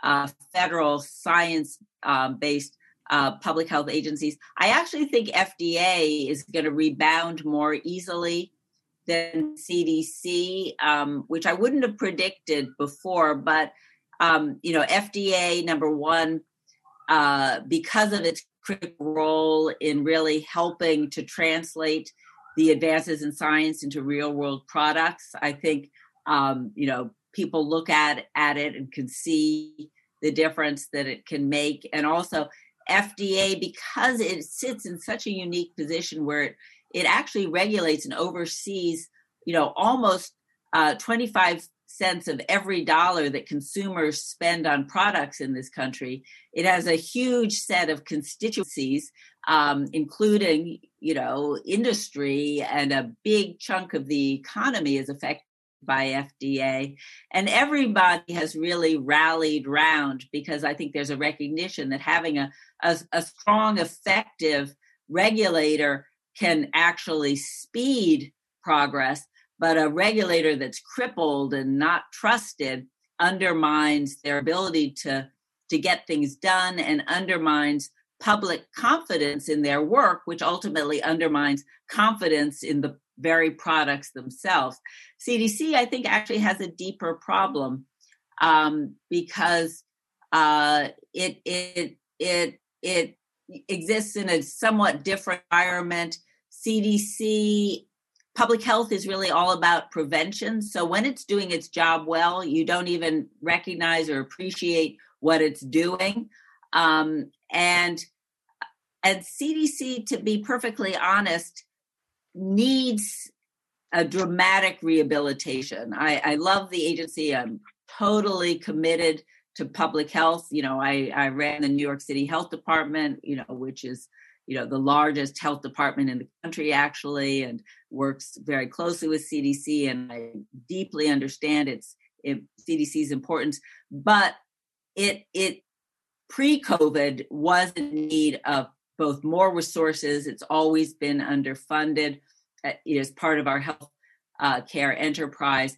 uh, federal science um, based uh, public health agencies. I actually think FDA is going to rebound more easily than CDC, um, which I wouldn't have predicted before. But um, you know, FDA number one, uh, because of its critical role in really helping to translate the advances in science into real world products. I think um, you know people look at at it and can see the difference that it can make, and also FDA because it sits in such a unique position where it, it actually regulates and oversees, you know, almost uh, 25 cents of every dollar that consumers spend on products in this country. It has a huge set of constituencies, um, including, you know, industry, and a big chunk of the economy is affected by FDA. And everybody has really rallied round because I think there's a recognition that having a, a, a strong, effective regulator can actually speed progress but a regulator that's crippled and not trusted undermines their ability to to get things done and undermines public confidence in their work which ultimately undermines confidence in the very products themselves. Cdc i think actually has a deeper problem um, because uh, it it it it exists in a somewhat different environment cdc public health is really all about prevention. So when it's doing its job well, you don't even recognize or appreciate what it's doing. Um, and and CDC, to be perfectly honest, needs a dramatic rehabilitation. I, I love the agency. I'm totally committed to public health. You know, I, I ran the New York City Health Department, you know, which is you know the largest health department in the country actually and works very closely with cdc and i deeply understand its it, cdc's importance but it it pre-covid was in need of both more resources it's always been underfunded uh, it is part of our health uh, care enterprise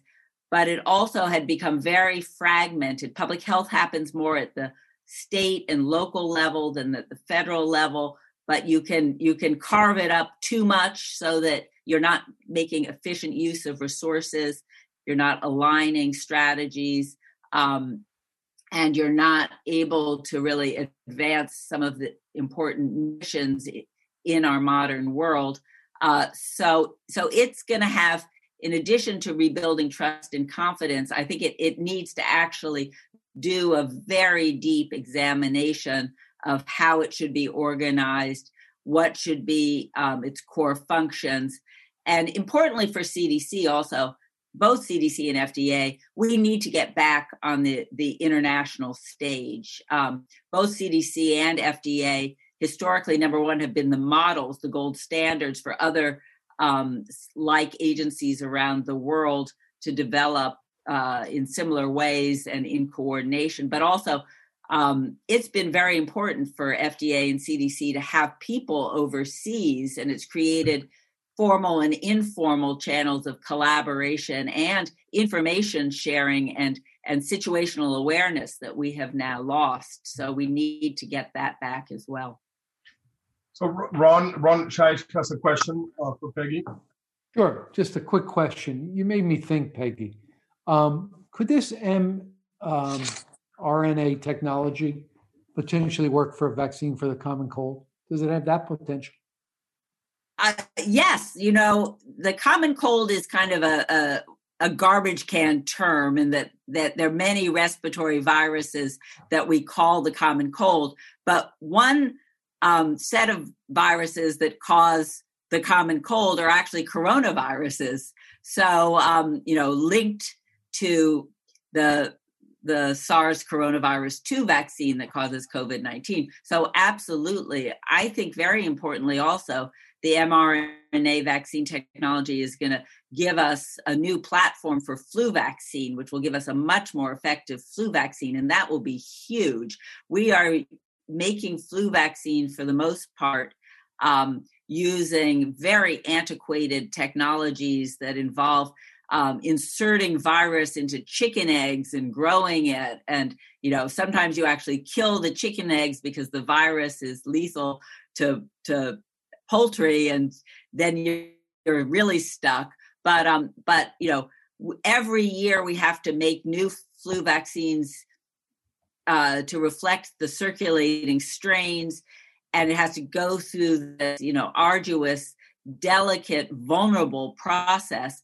but it also had become very fragmented. Public health happens more at the state and local level than at the federal level but you can you can carve it up too much so that you're not making efficient use of resources you're not aligning strategies um, and you're not able to really advance some of the important missions in our modern world. Uh, so so it's going to have in addition to rebuilding trust and confidence i think it, it needs to actually do a very deep examination of how it should be organized, what should be um, its core functions. And importantly for CDC, also, both CDC and FDA, we need to get back on the, the international stage. Um, both CDC and FDA, historically, number one, have been the models, the gold standards for other um, like agencies around the world to develop uh, in similar ways and in coordination, but also um, it's been very important for FDA and CDC to have people overseas, and it's created formal and informal channels of collaboration and information sharing and and situational awareness that we have now lost. So we need to get that back as well. So Ron, Ron Shaich has a question uh, for Peggy. Sure. Just a quick question. You made me think, Peggy. Um, could this M um, RNA technology potentially work for a vaccine for the common cold? Does it have that potential? Uh, yes, you know the common cold is kind of a, a, a garbage can term, and that that there are many respiratory viruses that we call the common cold, but one um, set of viruses that cause the common cold are actually coronaviruses. So um, you know, linked to the the SARS coronavirus 2 vaccine that causes COVID 19. So, absolutely. I think very importantly, also, the mRNA vaccine technology is going to give us a new platform for flu vaccine, which will give us a much more effective flu vaccine, and that will be huge. We are making flu vaccine for the most part um, using very antiquated technologies that involve um, inserting virus into chicken eggs and growing it. And you know sometimes you actually kill the chicken eggs because the virus is lethal to to poultry and then you're, really stuck. But um but you know every year we have to make new flu vaccines uh, to reflect the circulating strains and it has to go through this, you know, arduous, delicate, vulnerable process.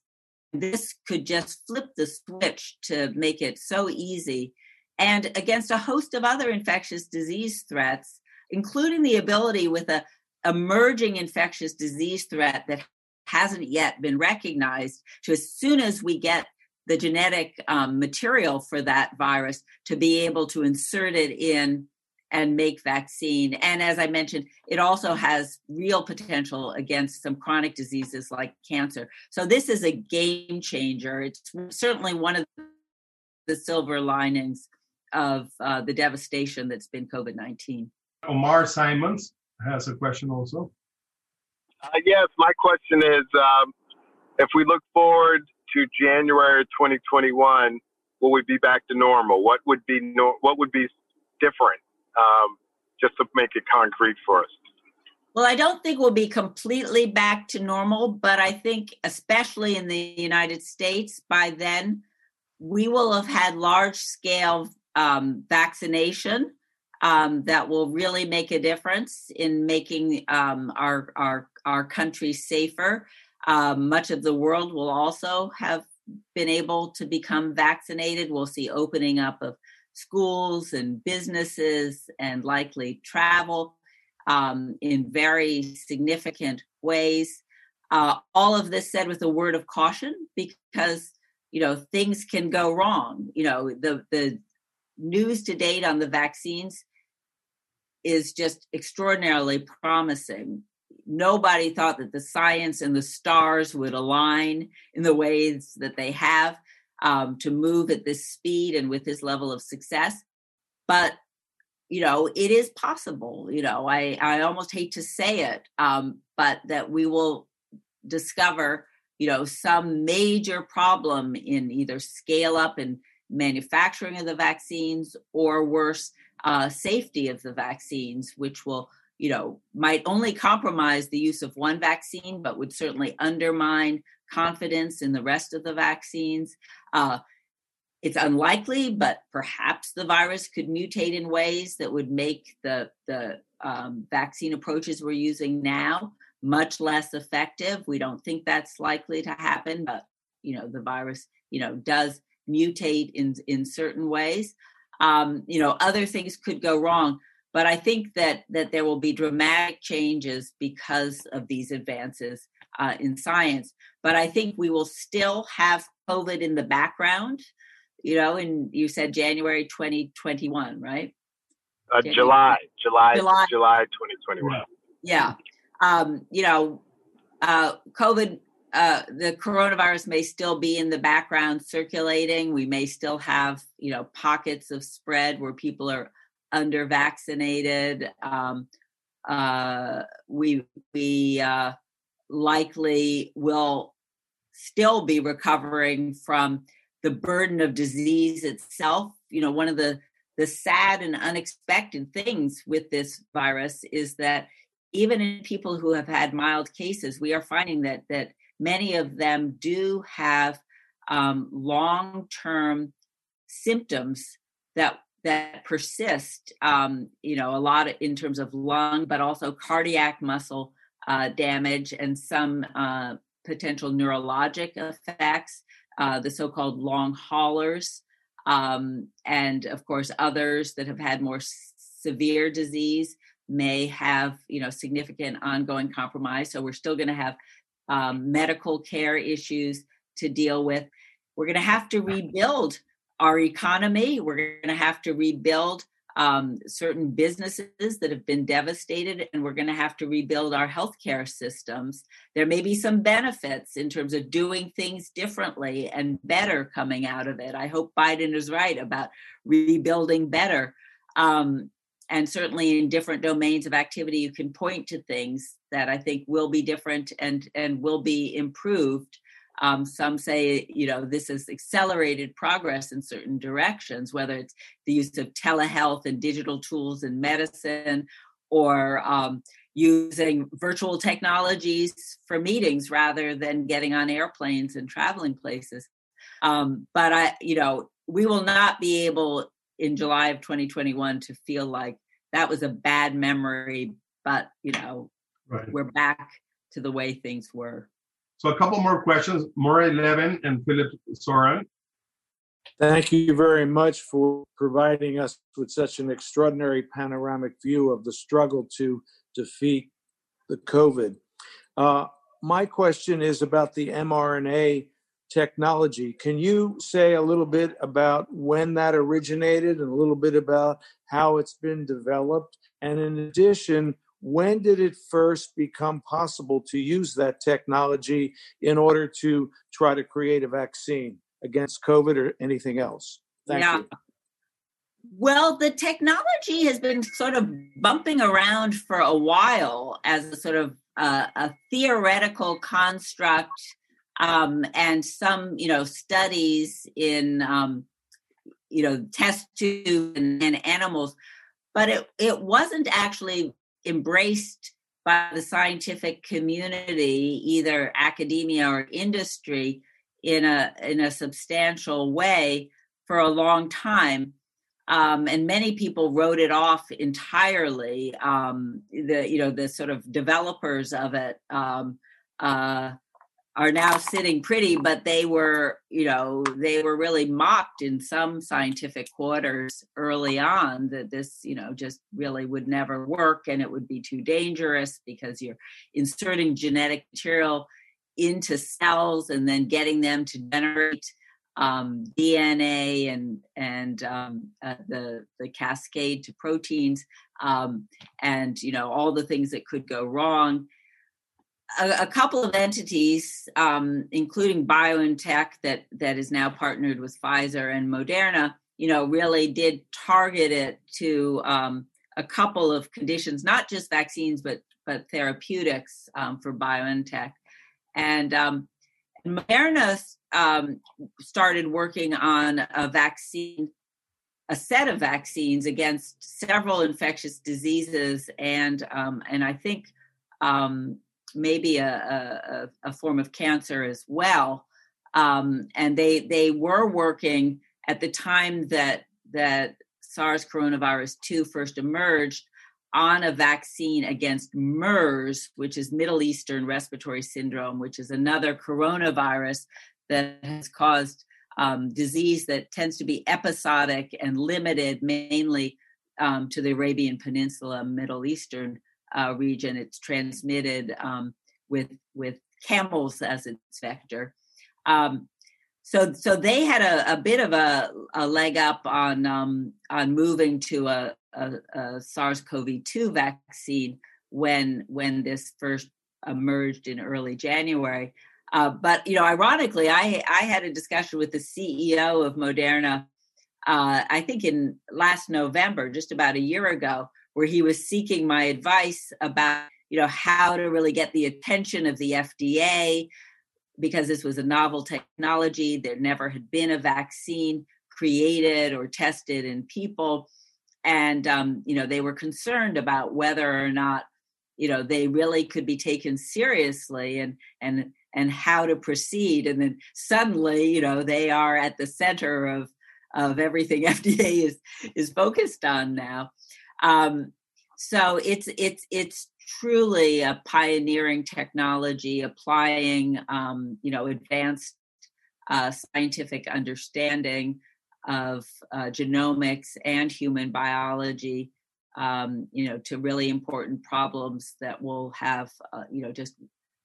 This could just flip the switch to make it so easy. And against a host of other infectious disease threats, including the ability with a emerging infectious disease threat that hasn't yet been recognized to as soon as we get the genetic um, material for that virus to be able to insert it in and make vaccine. And as I mentioned, it also has real potential against some chronic diseases like cancer. So this is a game changer. It's certainly one of the silver linings of uh, the devastation that's been COVID 19. Omar Simons has a question also. Uh, yes, my question is um, if we look forward to January 2021, will we be back to normal? What would be no, what would be different? Um, just to make it concrete for us. Well, I don't think we'll be completely back to normal, but I think, especially in the United States, by then we will have had large scale um, vaccination um, that will really make a difference in making um, our, our, our country safer. Um, much of the world will also have been able to become vaccinated. We'll see opening up of schools and businesses and likely travel um, in very significant ways. Uh, all of this said with a word of caution because you know things can go wrong. You know the the news to date on the vaccines is just extraordinarily promising. Nobody thought that the science and the stars would align in the ways that they have um, to move at this speed and with this level of success. But you know, it is possible. You know, I I almost hate to say it, um, but that we will discover, you know, some major problem in either scale up and manufacturing of the vaccines or worse, uh, safety of the vaccines, which will you know might only compromise the use of one vaccine but would certainly undermine confidence in the rest of the vaccines. Uh, it's unlikely, but perhaps the virus could mutate in ways that would make the the um, vaccine approaches we're using now much less effective. We don't think that's likely to happen, but you know the virus you know does mutate in in certain ways. Um, you know other things could go wrong, but I think that that there will be dramatic changes because of these advances uh, in science. But I think we will still have COVID in the background, you know, and you said January 2021, right? Uh, July, July, July, July 2021. Yeah. Um, you know, uh, COVID, uh, the coronavirus may still be in the background circulating. We may still have, you know, pockets of spread where people are under vaccinated. Um, uh, we, we, uh, likely will still be recovering from the burden of disease itself. You know, one of the the sad and unexpected things with this virus is that even in people who have had mild cases, we are finding that that many of them do have um, long term symptoms that that persist. Um, you know, a lot in terms of lung, but also cardiac muscle uh, damage and some uh, potential neurologic effects, uh, the so called long haulers, um, and of course, others that have had more severe disease may have you know significant ongoing compromise so we're still going to have um, medical care issues to deal with we're going to have to rebuild our economy we're going to have to rebuild um, certain businesses that have been devastated, and we're going to have to rebuild our healthcare systems. There may be some benefits in terms of doing things differently and better coming out of it. I hope Biden is right about rebuilding better. Um, and certainly in different domains of activity, you can point to things that I think will be different and, and will be improved. Um, some say, you know, this has accelerated progress in certain directions, whether it's the use of telehealth and digital tools in medicine or um, using virtual technologies for meetings rather than getting on airplanes and traveling places. Um, but I, you know, we will not be able in July of 2021 to feel like that was a bad memory but you know, Right. we're back to the way things were. So a couple more questions. Murray Levin and Philip Soren. Thank you very much for providing us with such an extraordinary panoramic view of the struggle to defeat the COVID. Uh, my question is about the mRNA technology. Can you say a little bit about when that originated and a little bit about how it's been developed? And in addition, when did it first become possible to use that technology in order to try to create a vaccine against COVID or anything else? Thank Yeah. you. Well, the technology has been sort of bumping around for a while as a sort of uh, a theoretical construct, um, and some, you know, studies in, um, you know, test tubes and, and animals, but it it wasn't actually embraced by the scientific community, either academia or industry, in a in a substantial way for a long time um, and many people wrote it off entirely. Um, the you know the sort of developers of it um, uh, are now sitting pretty, but they were you know they were really mocked in some scientific quarters early on that this you know just really would never work and it would be too dangerous because you're inserting genetic material into cells and then getting them to generate um, DNA and and um, uh, the the cascade to proteins um, and you know all the things that could go wrong. A, a couple of entities, um, including BioNTech, that that is now partnered with Pfizer and Moderna, you know, really did target it to um, a couple of conditions, not just vaccines, but but therapeutics um, for BioNTech, and um, Moderna um, started working on a vaccine, a set of vaccines against several infectious diseases, and um, and I think um, maybe a, a, a, form of cancer as well. Um, and they they were working at the time that that SARS coronavirus two first emerged on a vaccine against MERS, which is Middle Eastern Respiratory Syndrome, which is another coronavirus that has caused um, disease that tends to be episodic and limited mainly um, to the Arabian Peninsula, Middle Eastern uh, region. It's transmitted um, with with camels as its vector. Um, so so they had a, a bit of a, a leg up on um, on moving to a, a, a SARS-CoV-2 vaccine when when this first emerged in early January. Uh, but you know, ironically, I I had a discussion with the CEO of Moderna. Uh, I think in last November, just about a year ago, where he was seeking my advice about you know how to really get the attention of the FDA because this was a novel technology. There never had been a vaccine created or tested in people, and um, you know they were concerned about whether or not you know they really could be taken seriously and and and how to proceed. And then suddenly you know they are at the center of of everything fda is is focused on now um, so it's it's it's truly a pioneering technology applying um, you know advanced uh, scientific understanding of uh, genomics and human biology um, you know to really important problems that will have uh, you know just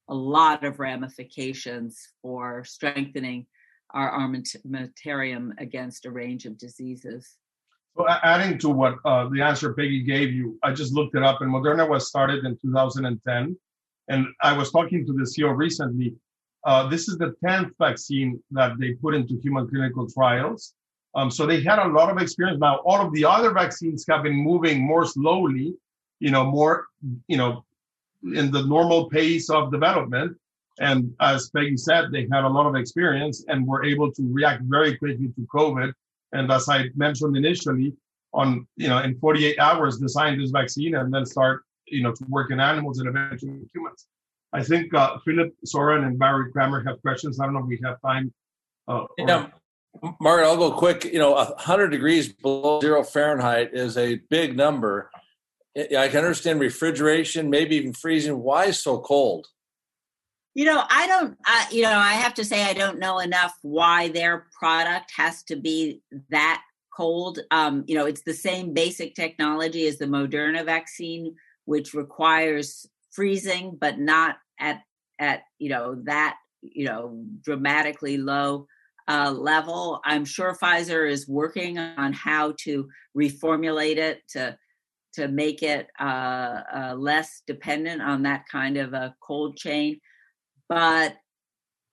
a lot of ramifications for strengthening our armamentarium against a range of diseases. So adding to what uh, the answer Peggy gave you, I just looked it up, and Moderna was started in 2010. And I was talking to the CEO recently. Uh, this is the 10th vaccine that they put into human clinical trials. Um, so they had a lot of experience. Now, all of the other vaccines have been moving more slowly, you know, more, you know, in the normal pace of development. And as Peggy said, they had a lot of experience and were able to react very quickly to COVID. And as I mentioned initially, on you know, in 48 hours, design this vaccine and then start you know to work in animals and eventually humans. I think uh, Philip Soren and Barry Kramer have questions. I don't know if we have time. Uh, or- Yeah, Margaret, I'll go quick. You know, 100 degrees below zero Fahrenheit is a big number. I can understand refrigeration, maybe even freezing. Why so cold? You know, I don't, you know, I have to say I don't know enough why their product has to be that cold. Um, you know, it's the same basic technology as the Moderna vaccine, which requires freezing, but not at, at, you know, that, you know, dramatically low uh, level. I'm sure Pfizer is working on how to reformulate it to to make it uh, uh, less dependent on that kind of a cold chain. But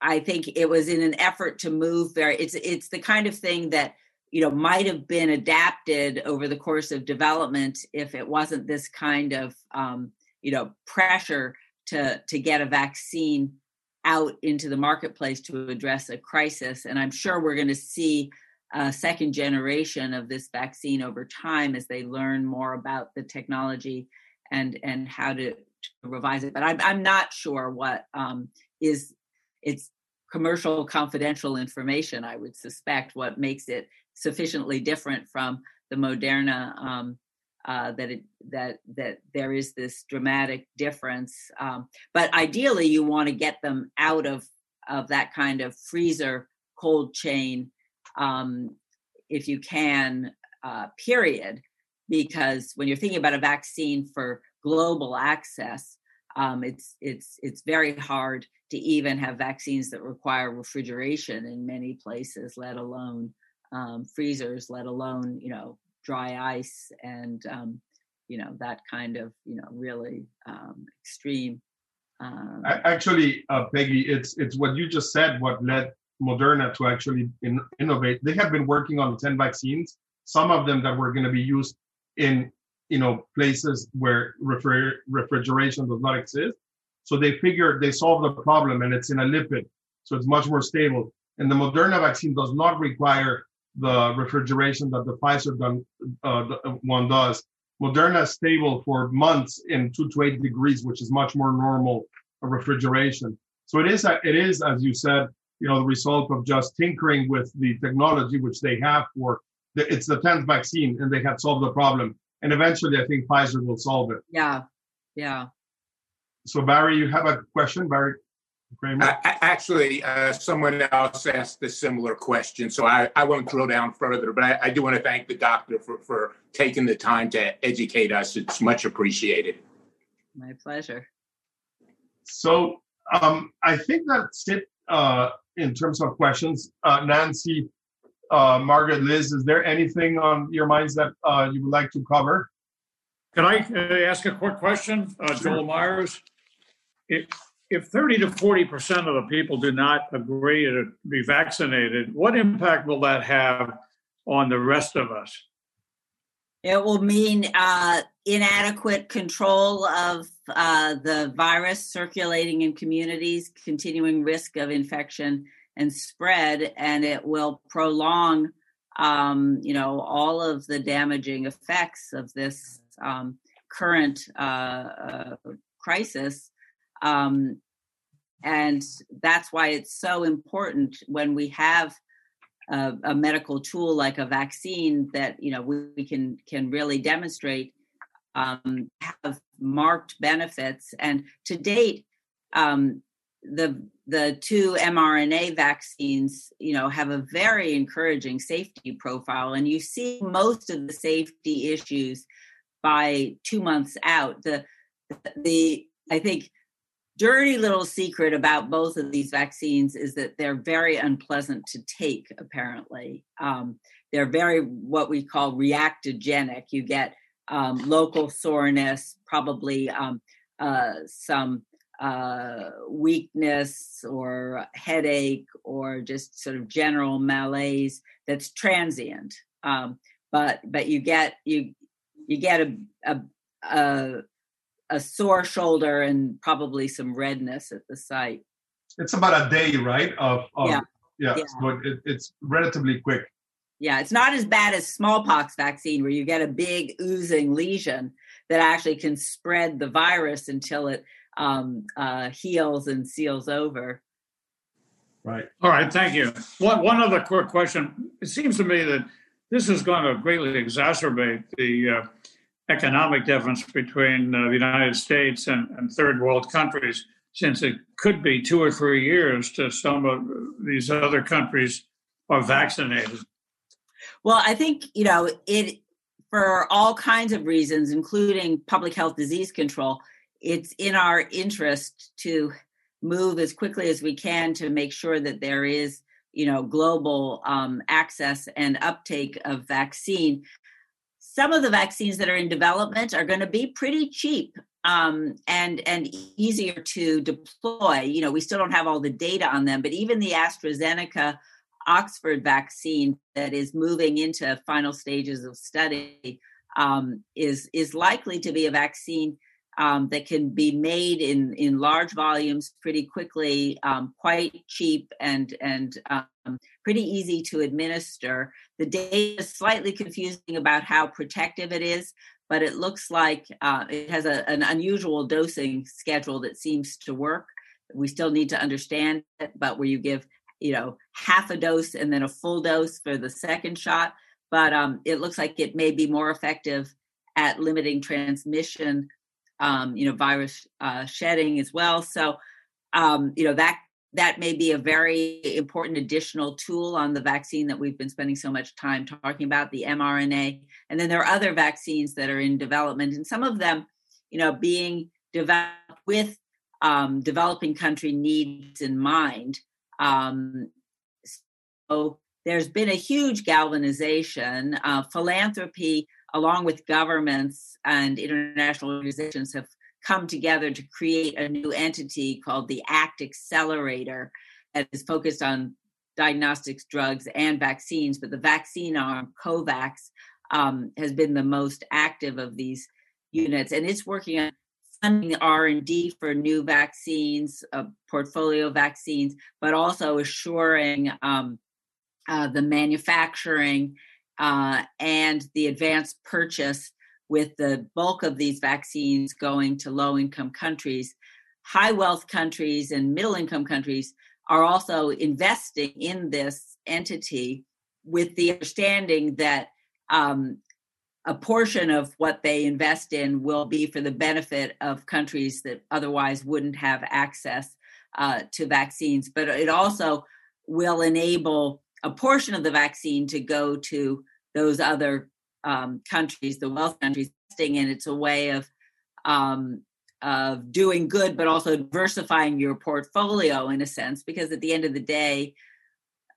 I think it was in an effort to move very. It's it's the kind of thing that you know might have been adapted over the course of development if it wasn't this kind of um, you know pressure to to get a vaccine out into the marketplace to address a crisis. And I'm sure we're going to see a second generation of this vaccine over time as they learn more about the technology and and how to, to revise it. But I'm I'm not sure what um, is it's commercial confidential information. I would suspect what makes it sufficiently different from the Moderna um, uh, that it that that there is this dramatic difference. Um, but ideally, you want to get them out of of that kind of freezer cold chain um, if you can. Uh, period, because when you're thinking about a vaccine for global access, um, it's it's it's very hard to even have vaccines that require refrigeration in many places, let alone um, freezers, let alone you know dry ice and um, you know that kind of you know really um, extreme. Um, actually, uh, Peggy, it's it's what you just said. What led Moderna to actually in, innovate? They have been working on ten vaccines. Some of them that were going to be used in you know places where refri- refrigeration does not exist. So they figured they solved the problem, and it's in a lipid, so it's much more stable. And the Moderna vaccine does not require the refrigeration that the Pfizer done, uh, one does. Moderna is stable for months in two to eight degrees, which is much more normal refrigeration. So it is, it is, as you said, you know, the result of just tinkering with the technology which they have for the, it's the 10th vaccine and they have solved the problem. And eventually I think Pfizer will solve it. Yeah. Yeah. So Barry, you have a question, Barry? Uh, actually, uh, someone else asked a similar question, so I, I won't drill down further, but I, I do want to thank the doctor for, for taking the time to educate us. It's much appreciated. My pleasure. So um, I think that's it uh, in terms of questions. Uh, Nancy, uh, Margaret, Liz, is there anything on your minds that uh, you would like to cover? Can I ask a quick question, Joel Myers? It, if 30 to 40 percent of the people do not agree to be vaccinated, what impact will that have on the rest of us? It will mean uh, inadequate control of uh, the virus circulating in communities, continuing risk of infection and spread, and it will prolong, um, you know, all of the damaging effects of this um, current uh, uh crisis um, and that's why it's so important when we have a, a, medical tool like a vaccine that you know we, we can can really demonstrate um, have marked benefits. And to date, um, the the two mRNA vaccines, you know, have a very encouraging safety profile, and you see most of the safety issues by two months out. The the I think dirty little secret about both of these vaccines is that they're very unpleasant to take apparently um, they're very what we call reactogenic you get um, local soreness probably um, uh, some uh, weakness or headache or just sort of general malaise that's transient um, but but you get you you get a, a, a a sore shoulder and probably some redness at the site. It's about a day, right? Of, of yeah. yeah, yeah. So it, it's relatively quick. Yeah, it's not as bad as smallpox vaccine where you get a big oozing lesion that actually can spread the virus until it um, uh, heals and seals over. Right. All right. Thank you. One one other quick question. It seems to me that this is going to greatly exacerbate the uh, economic difference between uh, the United States and, and third world countries, since it could be two or three years to some of these other countries are vaccinated. Well, I think, you know, it for all kinds of reasons, including public health disease control, it's in our interest to move as quickly as we can to make sure that there is, you know, global um, access and uptake of vaccine. Some of the vaccines that are in development are going to be pretty cheap um, and and easier to deploy. You know, we still don't have all the data on them, but even the AstraZeneca Oxford vaccine that is moving into final stages of study um, is is likely to be a vaccine um, that can be made in in large volumes pretty quickly, um, quite cheap and and um, pretty easy to administer. The data is slightly confusing about how protective it is, but it looks like uh, it has a, an unusual dosing schedule that seems to work. We still need to understand it, but where you give you know half a dose and then a full dose for the second shot but um, it looks like it may be more effective at limiting transmission um, you know virus uh, shedding as well so um, you know that that may be a very important additional tool on the vaccine that we've been spending so much time talking about the mrna and then there are other vaccines that are in development and some of them you know being developed with um, developing country needs in mind um, so there's been a huge galvanization. Uh, philanthropy, along with governments and international organizations, have come together to create a new entity called the ACT Accelerator that is focused on diagnostics, drugs, and vaccines. But the vaccine arm, COVAX, um, has been the most active of these units, and it's working on funding R&D for new vaccines, a portfolio vaccines, but also assuring um, uh, the manufacturing uh, and the advanced purchase with the bulk of these vaccines going to low income countries. High wealth countries and middle income countries are also investing in this entity with the understanding that um, a portion of what they invest in will be for the benefit of countries that otherwise wouldn't have access uh, to vaccines. But it also will enable a portion of the vaccine to go to those other um, countries, the wealth countries, and it's a way of um, of doing good, but also diversifying your portfolio in a sense, because at the end of the day,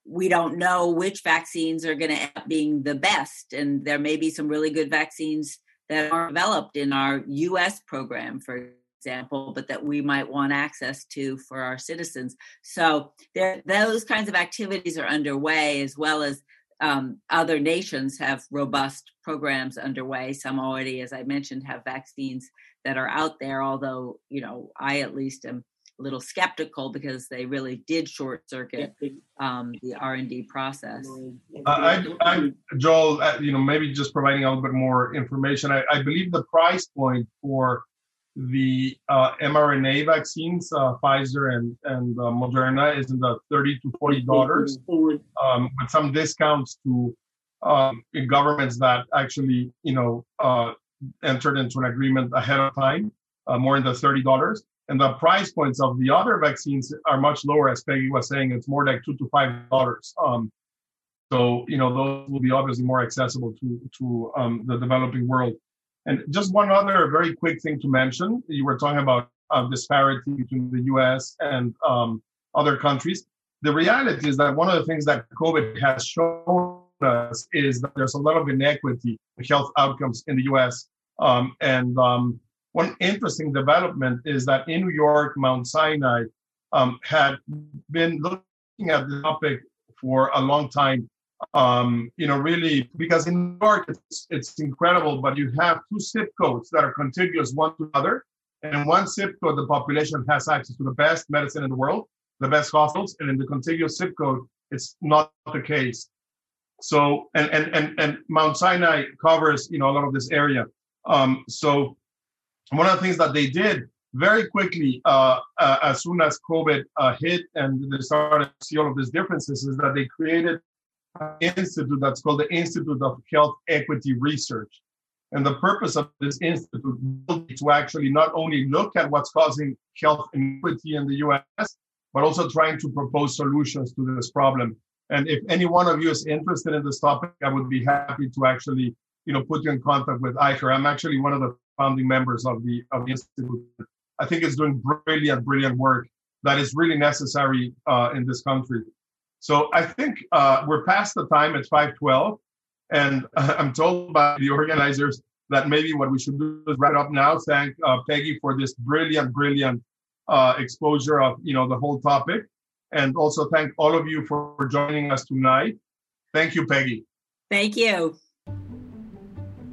we don't know which vaccines are going to end up being the best. And there may be some really good vaccines that are developed in our US program, for example, but that we might want access to for our citizens. So there, those kinds of activities are underway, as well as um, other nations have robust programs underway. Some already, as I mentioned, have vaccines that are out there. Although, you know, I at least am a little skeptical because they really did short circuit um, the R and D process. Uh, I, I, Joel, uh, you know, maybe just providing a little bit more information. I, I believe the price point for the uh, mRNA vaccines, uh, Pfizer and and uh, Moderna, is in the thirty to forty dollars, um, with some discounts to um, governments that actually, you know, uh, entered into an agreement ahead of time, more in the thirty dollars. And the price points of the other vaccines are much lower as peggy was saying it's more like two to five dollars um, so you know those will be obviously more accessible to to um, the developing world and just one other very quick thing to mention. You were talking about uh, disparity between the us and um, other countries. The reality is that one of the things that covid has shown us is that there's a lot of inequity in health outcomes in the us um, and um, one interesting development is that in New York, Mount Sinai um, had been looking at the topic for a long time. Um, you know, really, because in New York, it's, it's incredible, but you have two zip codes that are contiguous one to another. And in one zip code, the population has access to the best medicine in the world, the best hospitals, and in the contiguous zip code, it's not the case. So, and and and, and Mount Sinai covers, you know, a lot of this area. Um, so one of the things that they did very quickly, uh, uh, as soon as COVID uh, hit and they started to see all of these differences, is that they created institute that's called the Institute of Health Equity Research. And the purpose of this institute is to actually not only look at what's causing health inequity in the US, but also trying to propose solutions to this problem. And if any one of you is interested in this topic, I would be happy to actually, you know, put you in contact with Iker. I'm actually one of the founding members of the of the institute. I think it's doing brilliant, brilliant work that is really necessary uh, in this country. So I think uh, we're past the time. It's 512. And I'm told by the organizers that maybe what we should do is wrap it up now. Thank uh, Peggy for this brilliant, brilliant uh, exposure of you know the whole topic, and also thank all of you for, for joining us tonight. Thank you, Peggy. Thank you.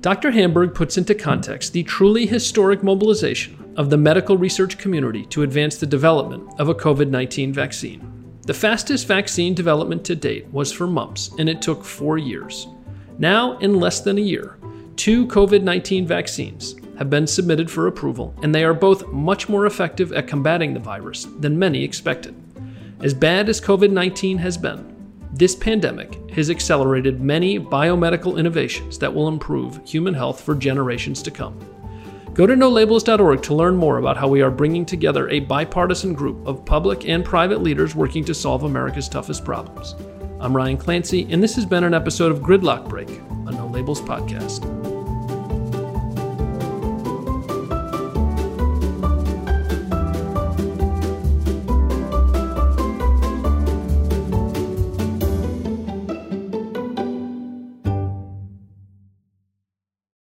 Dr. Hamburg puts into context the truly historic mobilization of the medical research community to advance the development of a COVID 19 vaccine. The fastest vaccine development to date was for mumps, and it took four years. Now, in less than a year, two COVID 19 vaccines have been submitted for approval, and they are both much more effective at combating the virus than many expected. As bad as COVID 19 has been, this pandemic has accelerated many biomedical innovations that will improve human health for generations to come. Go to nolabels.org to learn more about how we are bringing together a bipartisan group of public and private leaders working to solve America's toughest problems. I'm Ryan Clancy, and this has been an episode of Gridlock Break, a No Labels podcast.